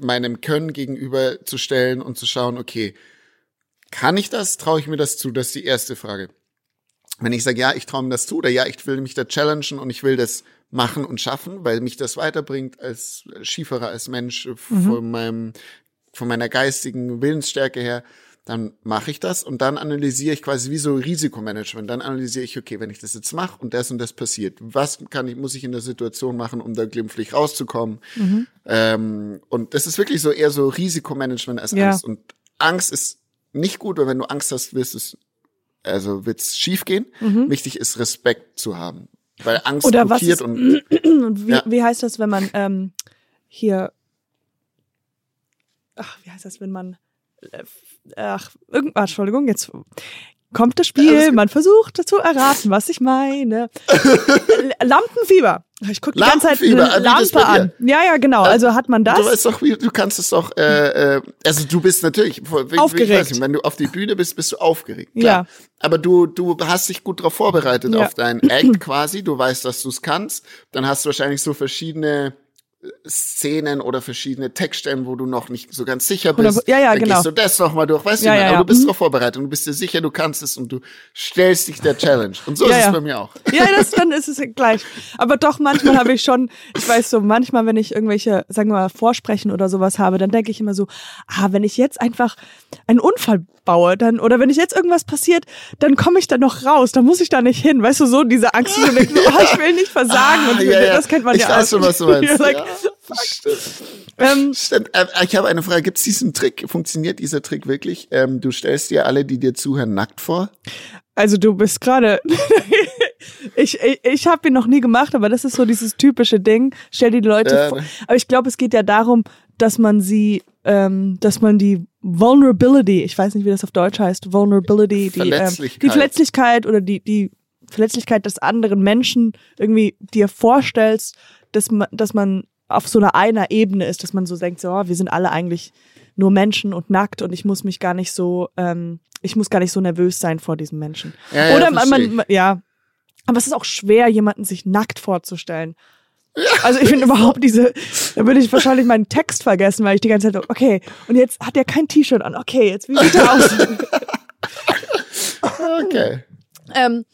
meinem Können gegenüber zu stellen und zu schauen, okay, kann ich das? Traue ich mir das zu? Das ist die erste Frage. Wenn ich sage, ja, ich traue mir das zu oder ja, ich will mich da challengen und ich will das machen und schaffen, weil mich das weiterbringt als Skifahrer, als Mensch von meinem, von meiner geistigen Willensstärke her, dann mache ich das und dann analysiere ich quasi wie so Risikomanagement. Dann analysiere ich, okay, wenn ich das jetzt mache und das und das passiert, was kann ich, muss ich in der Situation machen, um da glimpflich rauszukommen? Ähm, und das ist wirklich so eher so Risikomanagement als Ja. Angst. Und Angst ist nicht gut, weil wenn du Angst hast, wirst es, also wird's schief gehen. Wichtig ist Respekt zu haben. Weil Angst Oder was blockiert ist- und [CLEARS THROAT] Und wie, Ja. wie heißt das, wenn man ähm, hier, ach, wie heißt das, wenn man, ach, irgendwas, Entschuldigung, jetzt kommt das Spiel, man versucht zu erraten, was ich meine. [LAUGHS] Lampenfieber. Ich gucke die ganze Zeit Lampenfieber, eine ah, Lampe an. Ja, ja, genau. Also hat man das. Du weißt doch, wie, du kannst es doch, äh, äh, also du bist natürlich, Aufgeregt. Nicht, wenn du auf die Bühne bist, bist du aufgeregt. Klar. Ja. Aber du, du hast dich gut darauf vorbereitet, Ja. auf deinen Act quasi. Du weißt, dass du es kannst. Dann hast du wahrscheinlich so verschiedene äh, Szenen oder verschiedene Textstellen, wo du noch nicht so ganz sicher bist. Oder- ja, ja, Dann genau. gehst du das nochmal durch. Weißt Ja, du, ja, aber ja. du bist Mhm. darauf vorbereitet und du bist dir sicher, du kannst es und du stellst dich der Challenge. Und so Ja, ist es bei mir auch. [LAUGHS] Ja, das, dann ist es gleich. Aber doch, manchmal habe ich schon, ich weiß so, manchmal, wenn ich irgendwelche, sagen wir mal, Vorsprechen oder sowas habe, dann denke ich immer so, ah, wenn ich jetzt einfach einen Unfall baue, dann, oder wenn ich jetzt irgendwas passiert, dann komme ich da noch raus, dann muss ich da nicht hin. Weißt du, so diese Angst, die so denkt, oh, ich will nicht versagen. Ah, und ja, ja. das kennt man ich ja weiß auch. schon, was du [LAUGHS] meinst. Like, [LAUGHS] stimmt. ähm, Stimmt. Äh, ich habe eine Frage. Gibt es diesen Trick? Funktioniert dieser Trick wirklich? Ähm, du stellst dir alle, die dir zuhören, nackt vor? Also du bist gerade. [LAUGHS] ich ich, ich habe ihn noch nie gemacht, aber das ist so dieses typische Ding. Stell dir die Leute Ja, vor. ne. Aber ich glaube, es geht ja darum, dass man sie, ähm, dass man die Vulnerability, ich weiß nicht, wie das auf Deutsch heißt, Vulnerability, die, ähm, Verletzlichkeit. die Verletzlichkeit oder die, die Verletzlichkeit des anderen Menschen irgendwie dir vorstellst, dass man, dass man auf so einer einer Ebene ist, dass man so denkt, so, oh, wir sind alle eigentlich nur Menschen und nackt und ich muss mich gar nicht so, ähm, ich muss gar nicht so nervös sein vor diesem Menschen. Ja, Oder man, man, man, ja. Aber es ist auch schwer, jemanden sich nackt vorzustellen. [LAUGHS] Also ich finde überhaupt diese, da würde ich wahrscheinlich meinen Text vergessen, weil ich die ganze Zeit, okay, und jetzt hat er kein T-Shirt an, okay, jetzt wie sieht er aus? [LAUGHS] Okay. ähm,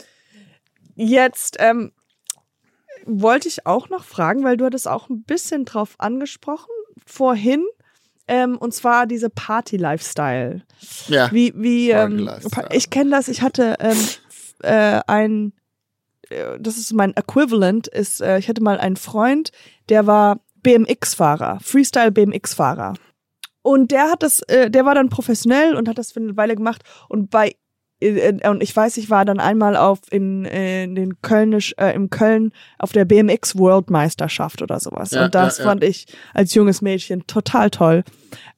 jetzt ähm, wollte ich auch noch fragen, weil du hattest auch ein bisschen drauf angesprochen vorhin, ähm, und zwar diese Party-Lifestyle. Ja. Wie, wie, ähm, ich kenne das, ich hatte ähm, äh, ein, äh, das ist mein Equivalent, ist, äh, ich hatte mal einen Freund, der war BMX-Fahrer, Freestyle-BMX-Fahrer. Und der hat das, äh, der war dann professionell und hat das für eine Weile gemacht. Und bei und ich weiß, ich war dann einmal auf in, äh, in den Kölnisch, äh, im Köln auf der BMX Worldmeisterschaft oder sowas. Ja, und das ja, ja. fand ich als junges Mädchen total toll.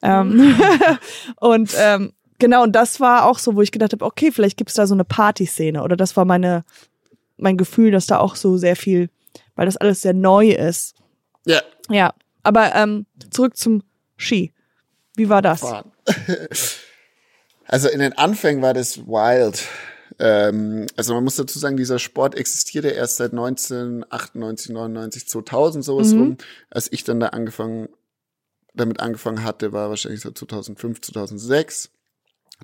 Ähm, [LAUGHS] und ähm, genau, und das war auch so, wo ich gedacht habe, okay, vielleicht gibt's da so eine Partyszene. Oder das war meine, mein Gefühl, dass da auch so sehr viel, weil das alles sehr neu ist. Ja. Ja. Aber ähm, zurück zum Ski. Wie war das? [LAUGHS] Also in den Anfängen war das wild. Ähm, also man muss dazu sagen, dieser Sport existierte erst seit 1998, 99, 2000 sowas Mhm. rum. Als ich dann da angefangen, damit angefangen hatte, war wahrscheinlich so 2005, 2006.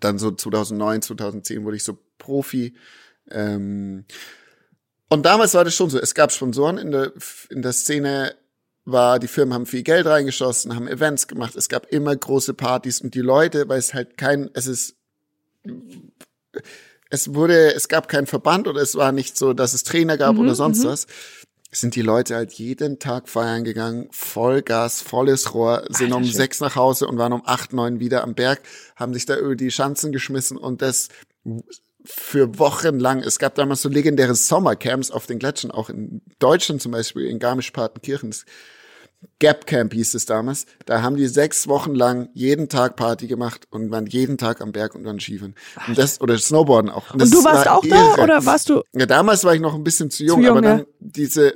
Dann so 2009, 2010 wurde ich so Profi. Ähm, und damals war das schon so. Es gab Sponsoren in der, in der Szene, war, die Firmen haben viel Geld reingeschossen, haben Events gemacht, es gab immer große Partys und die Leute, weil es halt kein, es ist, es wurde, es gab keinen Verband oder es war nicht so, dass es Trainer gab Mhm, oder sonst mhm. was. Sind die Leute halt jeden Tag feiern gegangen, Vollgas, volles Rohr, sind Alter, um schön. sechs nach Hause und waren um acht, neun wieder am Berg, haben sich da über die Schanzen geschmissen und das für Wochen lang. Es gab damals so legendäre Sommercamps auf den Gletschern, auch in Deutschland zum Beispiel, in Garmisch-Partenkirchen. Gap Camp hieß es damals. Da haben die sechs Wochen lang jeden Tag Party gemacht und waren jeden Tag am Berg und dann Skifahren. Und das, oder Snowboarden auch. Und, Und du warst war auch da irre. oder warst du? Ja, damals war ich noch ein bisschen zu jung, Zu jung, aber dann ja. diese,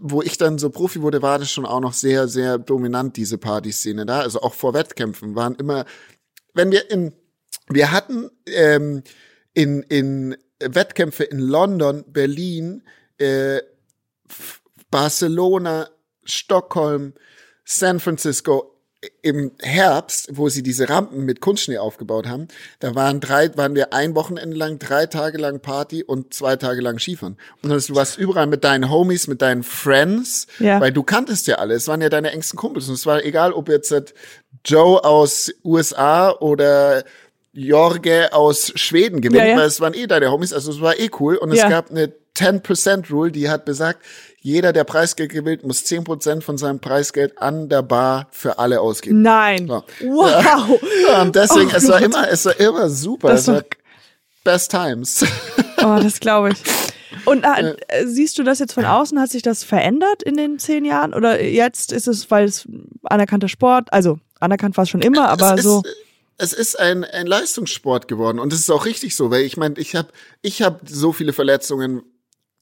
wo ich dann so Profi wurde, war das schon auch noch sehr, sehr dominant, diese Partyszene da. Also auch vor Wettkämpfen waren immer, wenn wir in, wir hatten ähm, in, in Wettkämpfe in London, Berlin, äh, Barcelona, Stockholm, San Francisco im Herbst, wo sie diese Rampen mit Kunstschnee aufgebaut haben, da waren drei, waren wir ein Wochenende lang, drei Tage lang Party und zwei Tage lang Skifahren. Und du warst überall mit deinen Homies, mit deinen Friends, Ja. weil du kanntest ja alle. Es waren ja deine engsten Kumpels. Und es war egal, ob jetzt Joe aus USA oder Jorge aus Schweden gewinnt, Ja, ja. weil es waren eh deine Homies, also es war eh cool. Und Ja. es gab eine 10% Rule, die hat besagt, jeder, der Preisgeld gewinnt, muss 10% von seinem Preisgeld an der Bar für alle ausgeben. Nein. Ja. Wow. [LAUGHS] Ja, und deswegen, Oh es war Gott. immer, es war immer super. Das war best times. Oh, das glaube ich. Und äh, äh, siehst du das jetzt von außen? Hat sich das verändert in den zehn Jahren? Oder jetzt ist es, weil es anerkannter Sport, also anerkannt war es schon immer, aber es so. Ist, es ist ein, ein Leistungssport geworden und es ist auch richtig so, weil ich meine, ich habe ich hab so viele Verletzungen,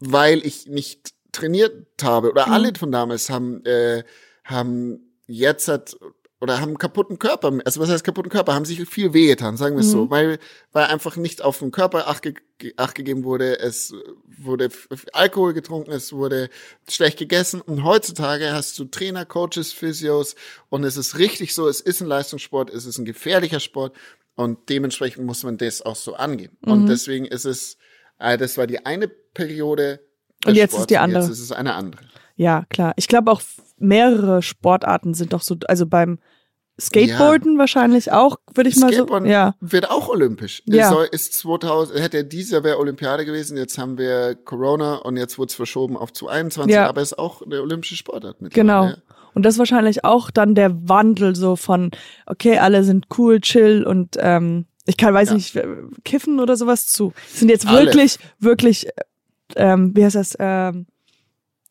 weil ich nicht trainiert habe. Oder alle von damals haben äh, haben jetzt hat oder haben einen kaputten Körper, also was heißt kaputten Körper, haben sich viel wehgetan, sagen wir es so, weil weil einfach nicht auf den Körper acht, ge acht gegeben wurde, es wurde Alkohol getrunken, es wurde schlecht gegessen und heutzutage hast du Trainer, Coaches, Physios und es ist richtig so, es ist ein Leistungssport, es ist ein gefährlicher Sport und dementsprechend muss man das auch so angehen und deswegen ist es, äh, das war die eine Periode Und jetzt ist Sports die andere. Jetzt ist es eine andere. Ja, klar. Ich glaube auch mehrere Sportarten sind doch so, also beim Skateboarden wahrscheinlich auch, würde ich mal so. Ja. wird auch olympisch. Ja. Soll, ist 2000, hätte dieses Jahr wäre Olympiade gewesen, jetzt haben wir Corona und jetzt wurde es verschoben auf 2021, Ja. aber es ist auch eine olympische Sportart mittlerweile. Genau. Und das ist wahrscheinlich auch dann der Wandel so von, okay, alle sind cool, chill und ähm, ich kann, weiß Ja. nicht, kiffen oder sowas zu. Sind jetzt Alle. wirklich, wirklich, äh, ähm, wie heißt das, ähm,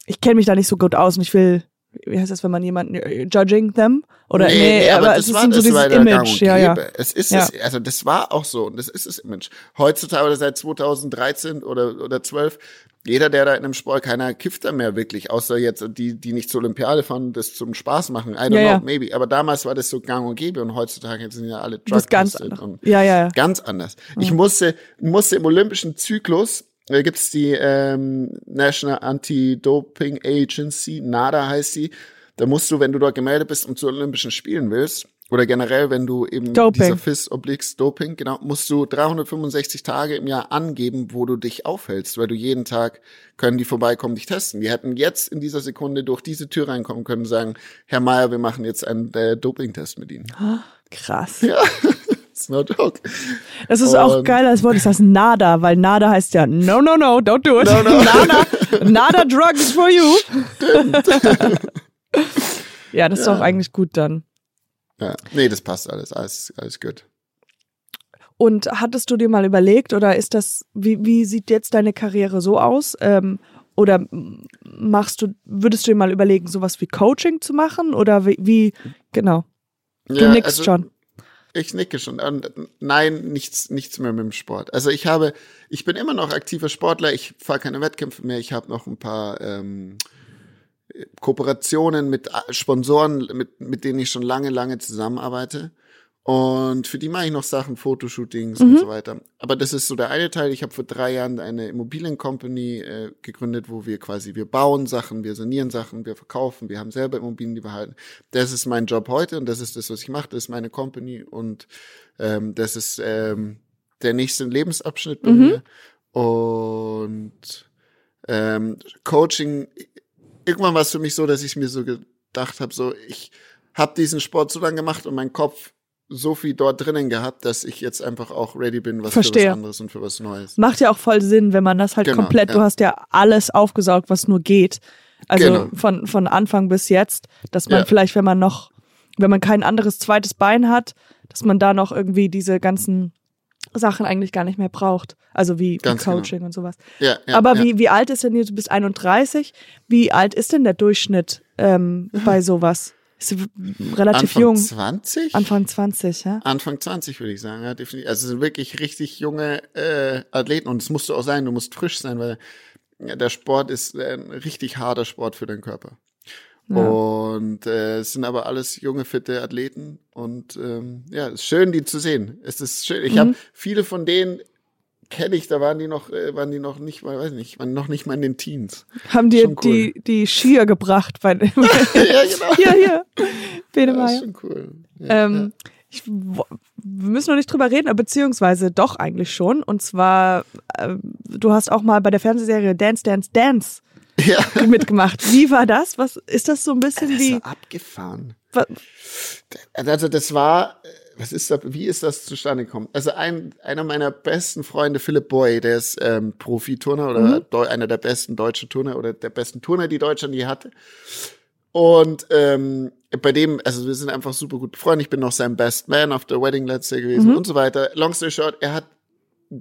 ich kenne mich da nicht so gut aus und ich will, wie heißt das, wenn man jemanden äh, judging them? Oder nee, aber, es ist so dieses war der Gang Image, und ja, ja. Es ist Ja. es, also das war auch so und das ist das Image. Heutzutage oder seit 2013 oder oder 12, jeder, der da in einem Sport, keiner kifft da mehr wirklich, außer jetzt die, die nicht zur Olympiade fahren, das zum Spaß machen. I don't Ja, know, ja. maybe. Aber damals war das so gang und gäbe und heutzutage sind ja alle Das ist ganz anders. und Ja, ja, ja. Ganz anders. Ich musste, musste im olympischen Zyklus, da gibt's die ähm, National Anti-Doping Agency, NADA heißt sie. Da musst du, wenn du dort gemeldet bist und zu Olympischen Spielen willst, oder generell, wenn du eben Doping. dieser FIS obliques Doping, genau, musst du 365 Tage im Jahr angeben, wo du dich aufhältst, weil du jeden Tag können die vorbeikommen, dich testen. Die hätten jetzt in dieser Sekunde durch diese Tür reinkommen können und sagen, Herr Mayer, wir machen jetzt einen äh, Doping-Test mit Ihnen. Krass. Ja, it's no joke. Das ist auch Und- geil als Wort, das heißt Nada, weil Nada heißt ja no, no, no, don't do it. No, no. Nada, Nada drugs for you. ja, das ist doch eigentlich gut dann. Ja, nee, das passt alles, alles, alles gut. Und hattest du dir mal überlegt, oder ist das, wie, wie sieht jetzt deine Karriere so aus? Ähm, oder machst du, würdest du dir mal überlegen, sowas wie Coaching zu machen? Oder wie, wie genau. Du Ja, nickst also, schon. Ich nicke schon. Und nein, nichts, nichts mehr mit dem Sport. Also ich habe, ich bin immer noch aktiver Sportler. Ich fahre keine Wettkämpfe mehr. Ich habe noch ein paar ähm, Kooperationen mit Sponsoren, mit, mit denen ich schon lange, lange zusammenarbeite. Und für die mache ich noch Sachen, Fotoshootings und so weiter. Aber das ist so der eine Teil. Ich habe vor drei Jahren eine Immobiliencompany äh, gegründet, wo wir quasi, wir bauen Sachen, wir sanieren Sachen, wir verkaufen, wir haben selber Immobilien, die wir halten. Das ist mein Job heute und das ist das, was ich mache. Das ist meine Company und ähm, das ist ähm, der nächste Lebensabschnitt bei mir. Und ähm, Coaching, irgendwann war es für mich so, dass ich mir so gedacht habe, so ich habe diesen Sport so lange gemacht und mein Kopf so viel dort drinnen gehabt, dass ich jetzt einfach auch ready bin, was für Verstehe. was anderes und für was Neues. Macht ja auch voll Sinn, wenn man das halt Genau, komplett, du ja. hast ja alles aufgesaugt, was nur geht. Also Genau. von, von Anfang bis jetzt, dass man Ja. vielleicht, wenn man noch, wenn man kein anderes zweites Bein hat, dass man da noch irgendwie diese ganzen Sachen eigentlich gar nicht mehr braucht. Also wie, wie genau. Coaching und sowas. Ja, Aber wie, wie alt ist denn jetzt? Du bist 31. Wie alt ist denn der Durchschnitt ähm, [LAUGHS] bei sowas? Ist relativ Anfang jung. 20? Anfang 20, ja? Anfang 20 würde ich sagen, ja, definitiv. Also es sind wirklich richtig junge äh, Athleten und es musst du auch sein, du musst frisch sein, weil der Sport ist ein richtig harter Sport für den Körper. Ja. Und äh, es sind aber alles junge, fitte Athleten. Und ähm, ja, es ist schön, die zu sehen. Es ist schön. Ich Mhm. habe viele von denen kenne ich, da waren die noch, äh, waren die noch nicht, mal, weiß nicht, waren noch nicht mal in den Teens. Haben dir cool. die, die Skier gebracht bei dem. [LAUGHS] ja, genau. hier, hier. Bene Ja, ist schon cool. Ja, Ähm, ich, wo- wir müssen noch nicht drüber reden, beziehungsweise doch eigentlich schon. Und zwar, äh, du hast auch mal bei der Fernsehserie Dance, Dance, Dance ja. ja. mitgemacht. Wie war das? Was ist das so ein bisschen Das wie? abgefahren. wa- Also das war, äh, was ist da, wie ist das zustande gekommen? Also ein, einer meiner besten Freunde, Philipp Boy, der ist ähm, Profiturner oder Deu- einer der besten deutschen Turner oder der besten Turner, die Deutschland je hatte. Und ähm, bei dem, also wir sind einfach super gut Freunde. Ich bin noch sein Best Man auf der Wedding Let's Say gewesen und so weiter. Long story short, er hat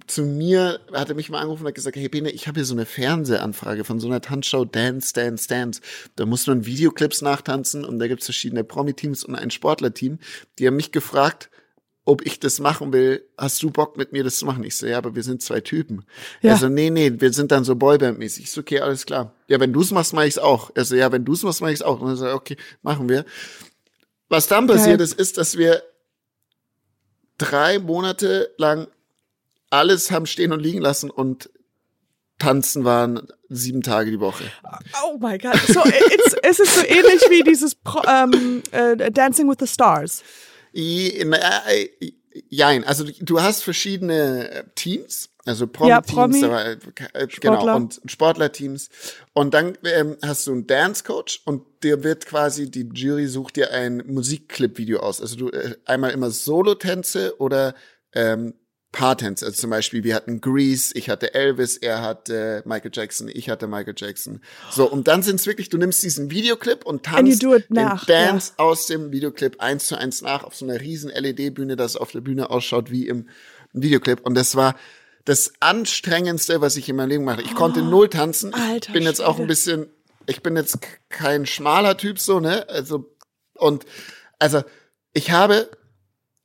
zu mir, hat er mich mal angerufen und hat gesagt, hey Bene, ich habe hier so eine Fernsehanfrage von so einer Tanzshow Dance, Dance, Dance. Da muss man Videoclips nachtanzen und da gibt's verschiedene Promi-Teams und ein Sportler-Team. Die haben mich gefragt, ob ich das machen will. Hast du Bock mit mir das zu machen? Ich so, ja, aber wir sind zwei Typen. Ja. Also nee, nee, wir sind dann so Boyband-mäßig. Ich so, okay, alles klar. Ja, wenn du's machst, mach ich's auch. Also ja, wenn du's machst, mach ich's auch. Und dann so, okay, machen wir. Was dann passiert ist, ist, dass wir drei Monate lang alles haben stehen und liegen lassen und tanzen waren sieben Tage die Woche. Oh my God. So, it's, es ist so ähnlich wie dieses Pro, ähm, äh, Dancing with the Stars. Äh, äh, Jein, also du- hast verschiedene Teams, also Ja, Promi-Teams, Promi, aber, äh, äh, Sportler. genau, und Sportlerteams. Und dann ähm, hast du einen Dance-Coach und dir wird quasi, die Jury sucht dir ein Musikclip-Video aus. Also du äh, einmal immer Solo-Tänze oder ähm, Paartänze. Also zum Beispiel, wir hatten Grease, ich hatte Elvis, er hatte Michael Jackson, ich hatte Michael Jackson. So, und dann sind es wirklich, du nimmst diesen Videoclip und tanzt den nach, Dance aus dem Videoclip eins zu eins nach auf so einer riesen LED-Bühne, dass es auf der Bühne ausschaut wie im Videoclip. Und das war das anstrengendste, was ich in meinem Leben mache. Ich konnte null tanzen. Ich Alter bin jetzt auch ein bisschen, ich bin jetzt kein schmaler Typ so, ne? Also, und, also, ich habe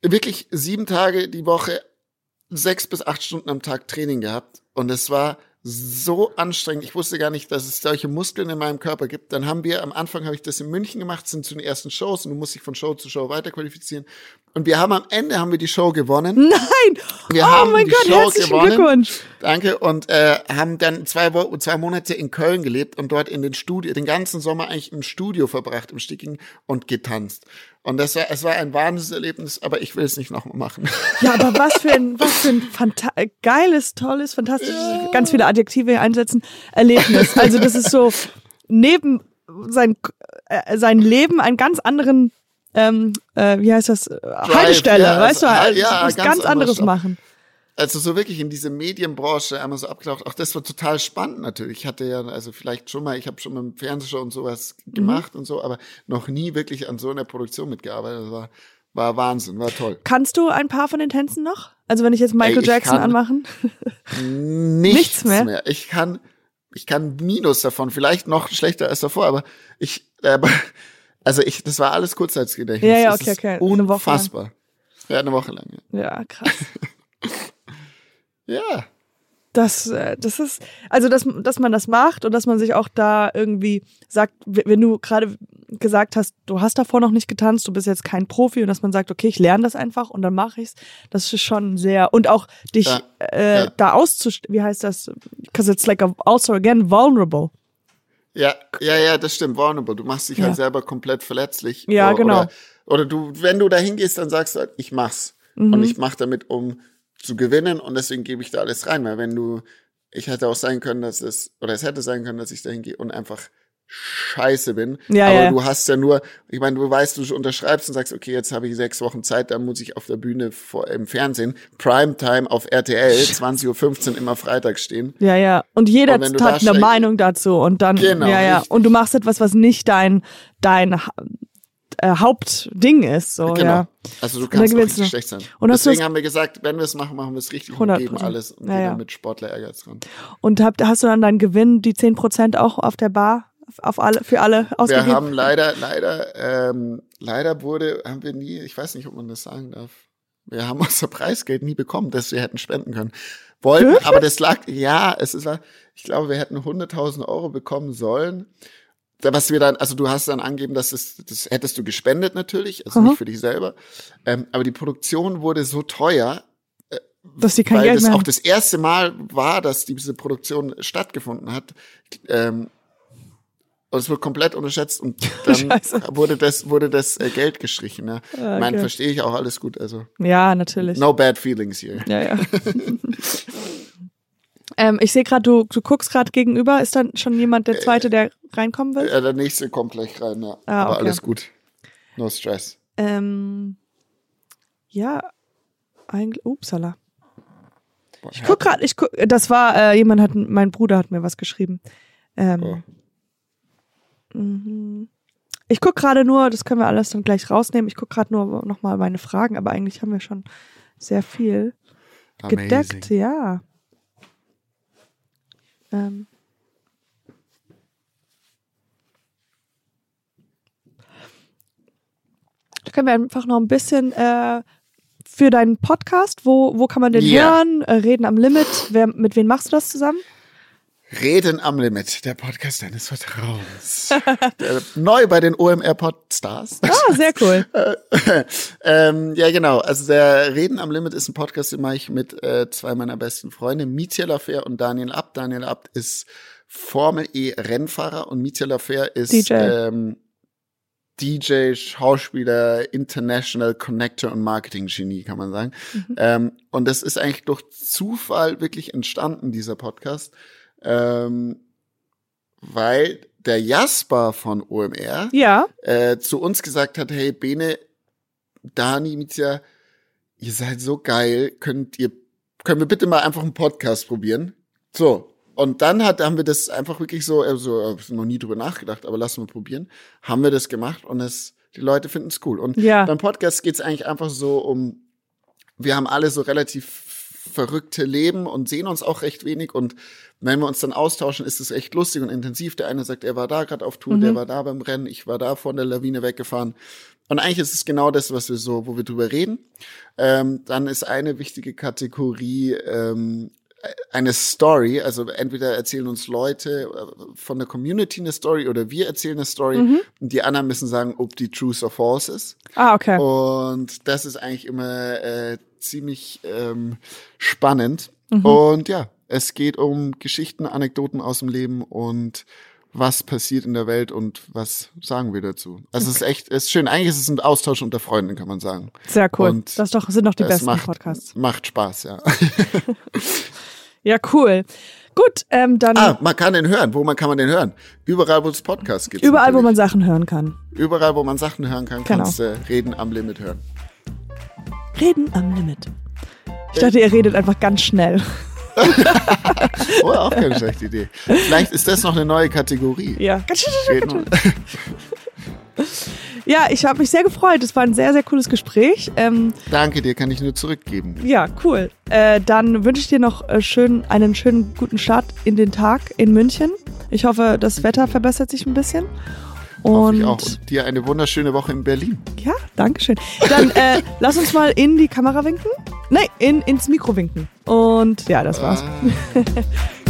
wirklich sieben Tage die Woche sechs bis acht Stunden am Tag Training gehabt und es war so anstrengend. Ich wusste gar nicht, dass es solche Muskeln in meinem Körper gibt. Dann haben wir, am Anfang habe ich das in München gemacht, sind zu den ersten Shows und du musst dich von Show zu Show weiterqualifizieren. Und wir haben am Ende haben wir die Show gewonnen. [LAUGHS] Nein! Wir oh haben mein die Gott, Show herzlichen gewonnen. Glückwunsch. Danke. Und äh, haben dann zwei, Wo zwei Monate in Köln gelebt und dort in den Studio, den ganzen Sommer eigentlich im Studio verbracht, im Sticking und getanzt. Und das war, es war ein Wahnsinnserlebnis, aber ich will es nicht nochmal machen. Ja, aber was für ein, was für ein äh, geiles, tolles, fantastisches, ganz viele Adjektive einsetzen, Erlebnis. Also das ist so neben sein, äh, sein Leben einen ganz anderen, ähm, äh, wie heißt das, äh, Haltestelle, ja, weißt du, also, also, ja, was ganz ganz, anderes Stoff. machen. Also so wirklich in diese Medienbranche einmal so abgetaucht. Auch das war total spannend natürlich. Ich hatte ja, also vielleicht schon mal, ich habe schon mal im Fernsehshow und sowas Mhm. gemacht und so, aber noch nie wirklich an so einer Produktion mitgearbeitet. Das war, war Wahnsinn, war toll. Kannst du ein paar von den Tänzen noch? Also wenn ich jetzt Michael Ey, ich Jackson anmachen? [LAUGHS] Nichts, Nichts mehr? mehr. Ich kann, ich kann Minus davon, vielleicht noch schlechter als davor, aber ich, aber, also ich, das war alles Kurzzeitgedächtnis. Ja, ja, okay, okay. Unfassbar. Ja, eine Woche lang. Ja. Ja, krass. [LAUGHS] ja. Das, äh, das ist, also dass, dass man das macht und dass man sich auch da irgendwie sagt, wenn du gerade gesagt hast, du hast davor noch nicht getanzt, du bist jetzt kein Profi und dass man sagt, okay, ich lerne das einfach und dann mache ich's, das ist schon sehr und auch dich Ja, äh, ja. da auszustellen, wie heißt das? Because it's like a, also again vulnerable. Ja, ja, ja, das stimmt, vulnerable. Du machst dich Ja. halt selber komplett verletzlich. Ja, oder, genau. Oder, oder du, wenn du da hingehst, dann sagst du halt, ich mach's. Mhm. Und ich mach damit, um zu gewinnen und deswegen gebe ich da alles rein. Weil wenn du, ich hätte auch sein können, dass es, oder es hätte sein können, dass ich da hingehe und einfach scheiße bin. Ja, Aber ja. du hast ja nur, ich meine, du weißt, du unterschreibst und sagst, okay, jetzt habe ich sechs Wochen Zeit, dann muss ich auf der Bühne vor, im Fernsehen, Primetime auf RTL, 20.15 Uhr immer Freitag stehen. Ja, ja. Und jeder Und hat eine Meinung dazu und dann, Genau, ja, ja. Und du machst etwas, was nicht dein, dein äh, Hauptding ist, so, Genau. ja. Also du kannst du. schlecht sein. Und Deswegen haben wir gesagt, wenn wir es machen, machen wir es richtig 100%. und geben alles und Ja, ja. mit Sportler Ehrgeiz ran. Und habt, hast du dann deinen Gewinn, die 10% auch auf der Bar, auf alle, für alle ausgegeben? Wir haben leider, leider, ähm, leider wurde, haben wir nie, ich weiß nicht, ob man das sagen darf, wir haben [LAUGHS] unser Preisgeld nie bekommen, das wir hätten spenden können. wollten, Wirklich? aber das lag, ja, es ist, ich glaube, wir hätten 100.000 Euro bekommen sollen. Was wir dann, also du hast dann angegeben, dass es, das hättest du gespendet natürlich, also Aha. nicht für dich selber. Ähm, aber die Produktion wurde so teuer, Dass die kein weil Geld das mehr auch das erste Mal war, dass diese Produktion stattgefunden hat. Ähm, und es wurde komplett unterschätzt und [LAUGHS] dann wurde das, wurde das äh, Geld gestrichen. Ja. Ah, Mein, okay. verstehe ich auch alles gut. Also Ja, natürlich. no bad feelings here. Ja, ja. [LAUGHS] [LAUGHS] ähm, ich sehe gerade, du, du guckst gerade gegenüber. Ist dann schon jemand der Zweite, der reinkommen will? Ja, der nächste kommt gleich rein, ja. Ah, Aber okay. alles gut. No stress. Ähm, ja, eigentlich. Upsala. Ich guck gerade, ich guck, das war, äh, jemand hat, mein Bruder hat mir was geschrieben. Ähm, Oh. mhm. Ich guck gerade nur, das können wir alles dann gleich rausnehmen. Ich guck gerade nur nochmal meine Fragen, aber eigentlich haben wir schon sehr viel gedeckt, Amazing. ja. Ähm. Da können wir einfach noch ein bisschen äh, für deinen Podcast, wo, wo kann man den Ja. hören? Äh, Reden am Limit. Wer, mit wem machst du das zusammen? Reden am Limit, der Podcast deines Vertrauens. der, [LAUGHS] neu bei den OMR Podstars. Ah, sehr cool. [LAUGHS] ähm, ja, genau. Also der Reden am Limit ist ein Podcast, den mache ich mit äh, zwei meiner besten Freunde, Mietja Lafer und Daniel Abt. Daniel Abt ist Formel E Rennfahrer und Mietja Lafer ist DJ. Ähm, DJ, Schauspieler, International Connector und Marketing Genie, kann man sagen. Ähm, und das ist eigentlich durch Zufall wirklich entstanden, dieser Podcast. Ähm, weil der Jasper von OMR Ja, äh, zu uns gesagt hat, hey Bene, Dani, Mietja, ihr seid so geil, könnt ihr, können wir bitte mal einfach einen Podcast probieren? So. Und dann hat, haben wir das einfach wirklich so, also noch nie drüber nachgedacht, aber lassen wir probieren. Haben wir das gemacht und es, die Leute finden es cool. Und Ja. beim Podcast geht es eigentlich einfach so um, wir haben alle so relativ verrückte Leben und sehen uns auch recht wenig und wenn wir uns dann austauschen, ist es echt lustig und intensiv. Der eine sagt, er war da gerade auf Tour, der war da beim Rennen, ich war da von der Lawine weggefahren. Und eigentlich ist es genau das, was wir so, wo wir drüber reden. Ähm, dann ist eine wichtige Kategorie ähm, eine Story, also entweder erzählen uns Leute äh, von der Community eine Story oder wir erzählen eine Story und die anderen müssen sagen, ob die true or false ist. ah, okay. Und das ist eigentlich immer äh, ziemlich ähm, spannend. Und ja, es geht um Geschichten, Anekdoten aus dem Leben und was passiert in der Welt und was sagen wir dazu. Also es ist echt, es ist schön. Eigentlich ist es ein Austausch unter Freunden, kann man sagen. Sehr cool. und das doch, sind doch die Es besten macht, Podcasts. macht Spaß, ja. [LAUGHS] [LAUGHS] Ja, cool. Gut, ähm, dann ah, man kann den hören. Wo man kann man den hören? Überall, wo es Podcasts gibt. überall, wo man Sachen hören kann. Überall, wo man Sachen hören kann, Genau. kannst du Reden am Limit hören. Reden am Limit. Ich dachte, ihr redet einfach ganz schnell. [LAUGHS] Oh, auch keine schlechte Idee. Vielleicht ist das noch eine neue Kategorie. Ja. Ganz schnell. Reden, Ja, ich habe mich sehr gefreut. Es war ein sehr, sehr cooles Gespräch. Ähm, Danke dir, kann ich nur zurückgeben. ja, cool. Äh, dann wünsche ich dir noch äh, schön, einen schönen guten Start in den Tag in München. Ich hoffe, das Wetter verbessert sich ein bisschen. Und ich auch. Und dir eine wunderschöne Woche in Berlin. ja, danke schön. Dann äh, [LAUGHS] lass uns mal in die Kamera winken. Nein, in, ins Mikro winken. Und ja, das war's. Ah. [LAUGHS]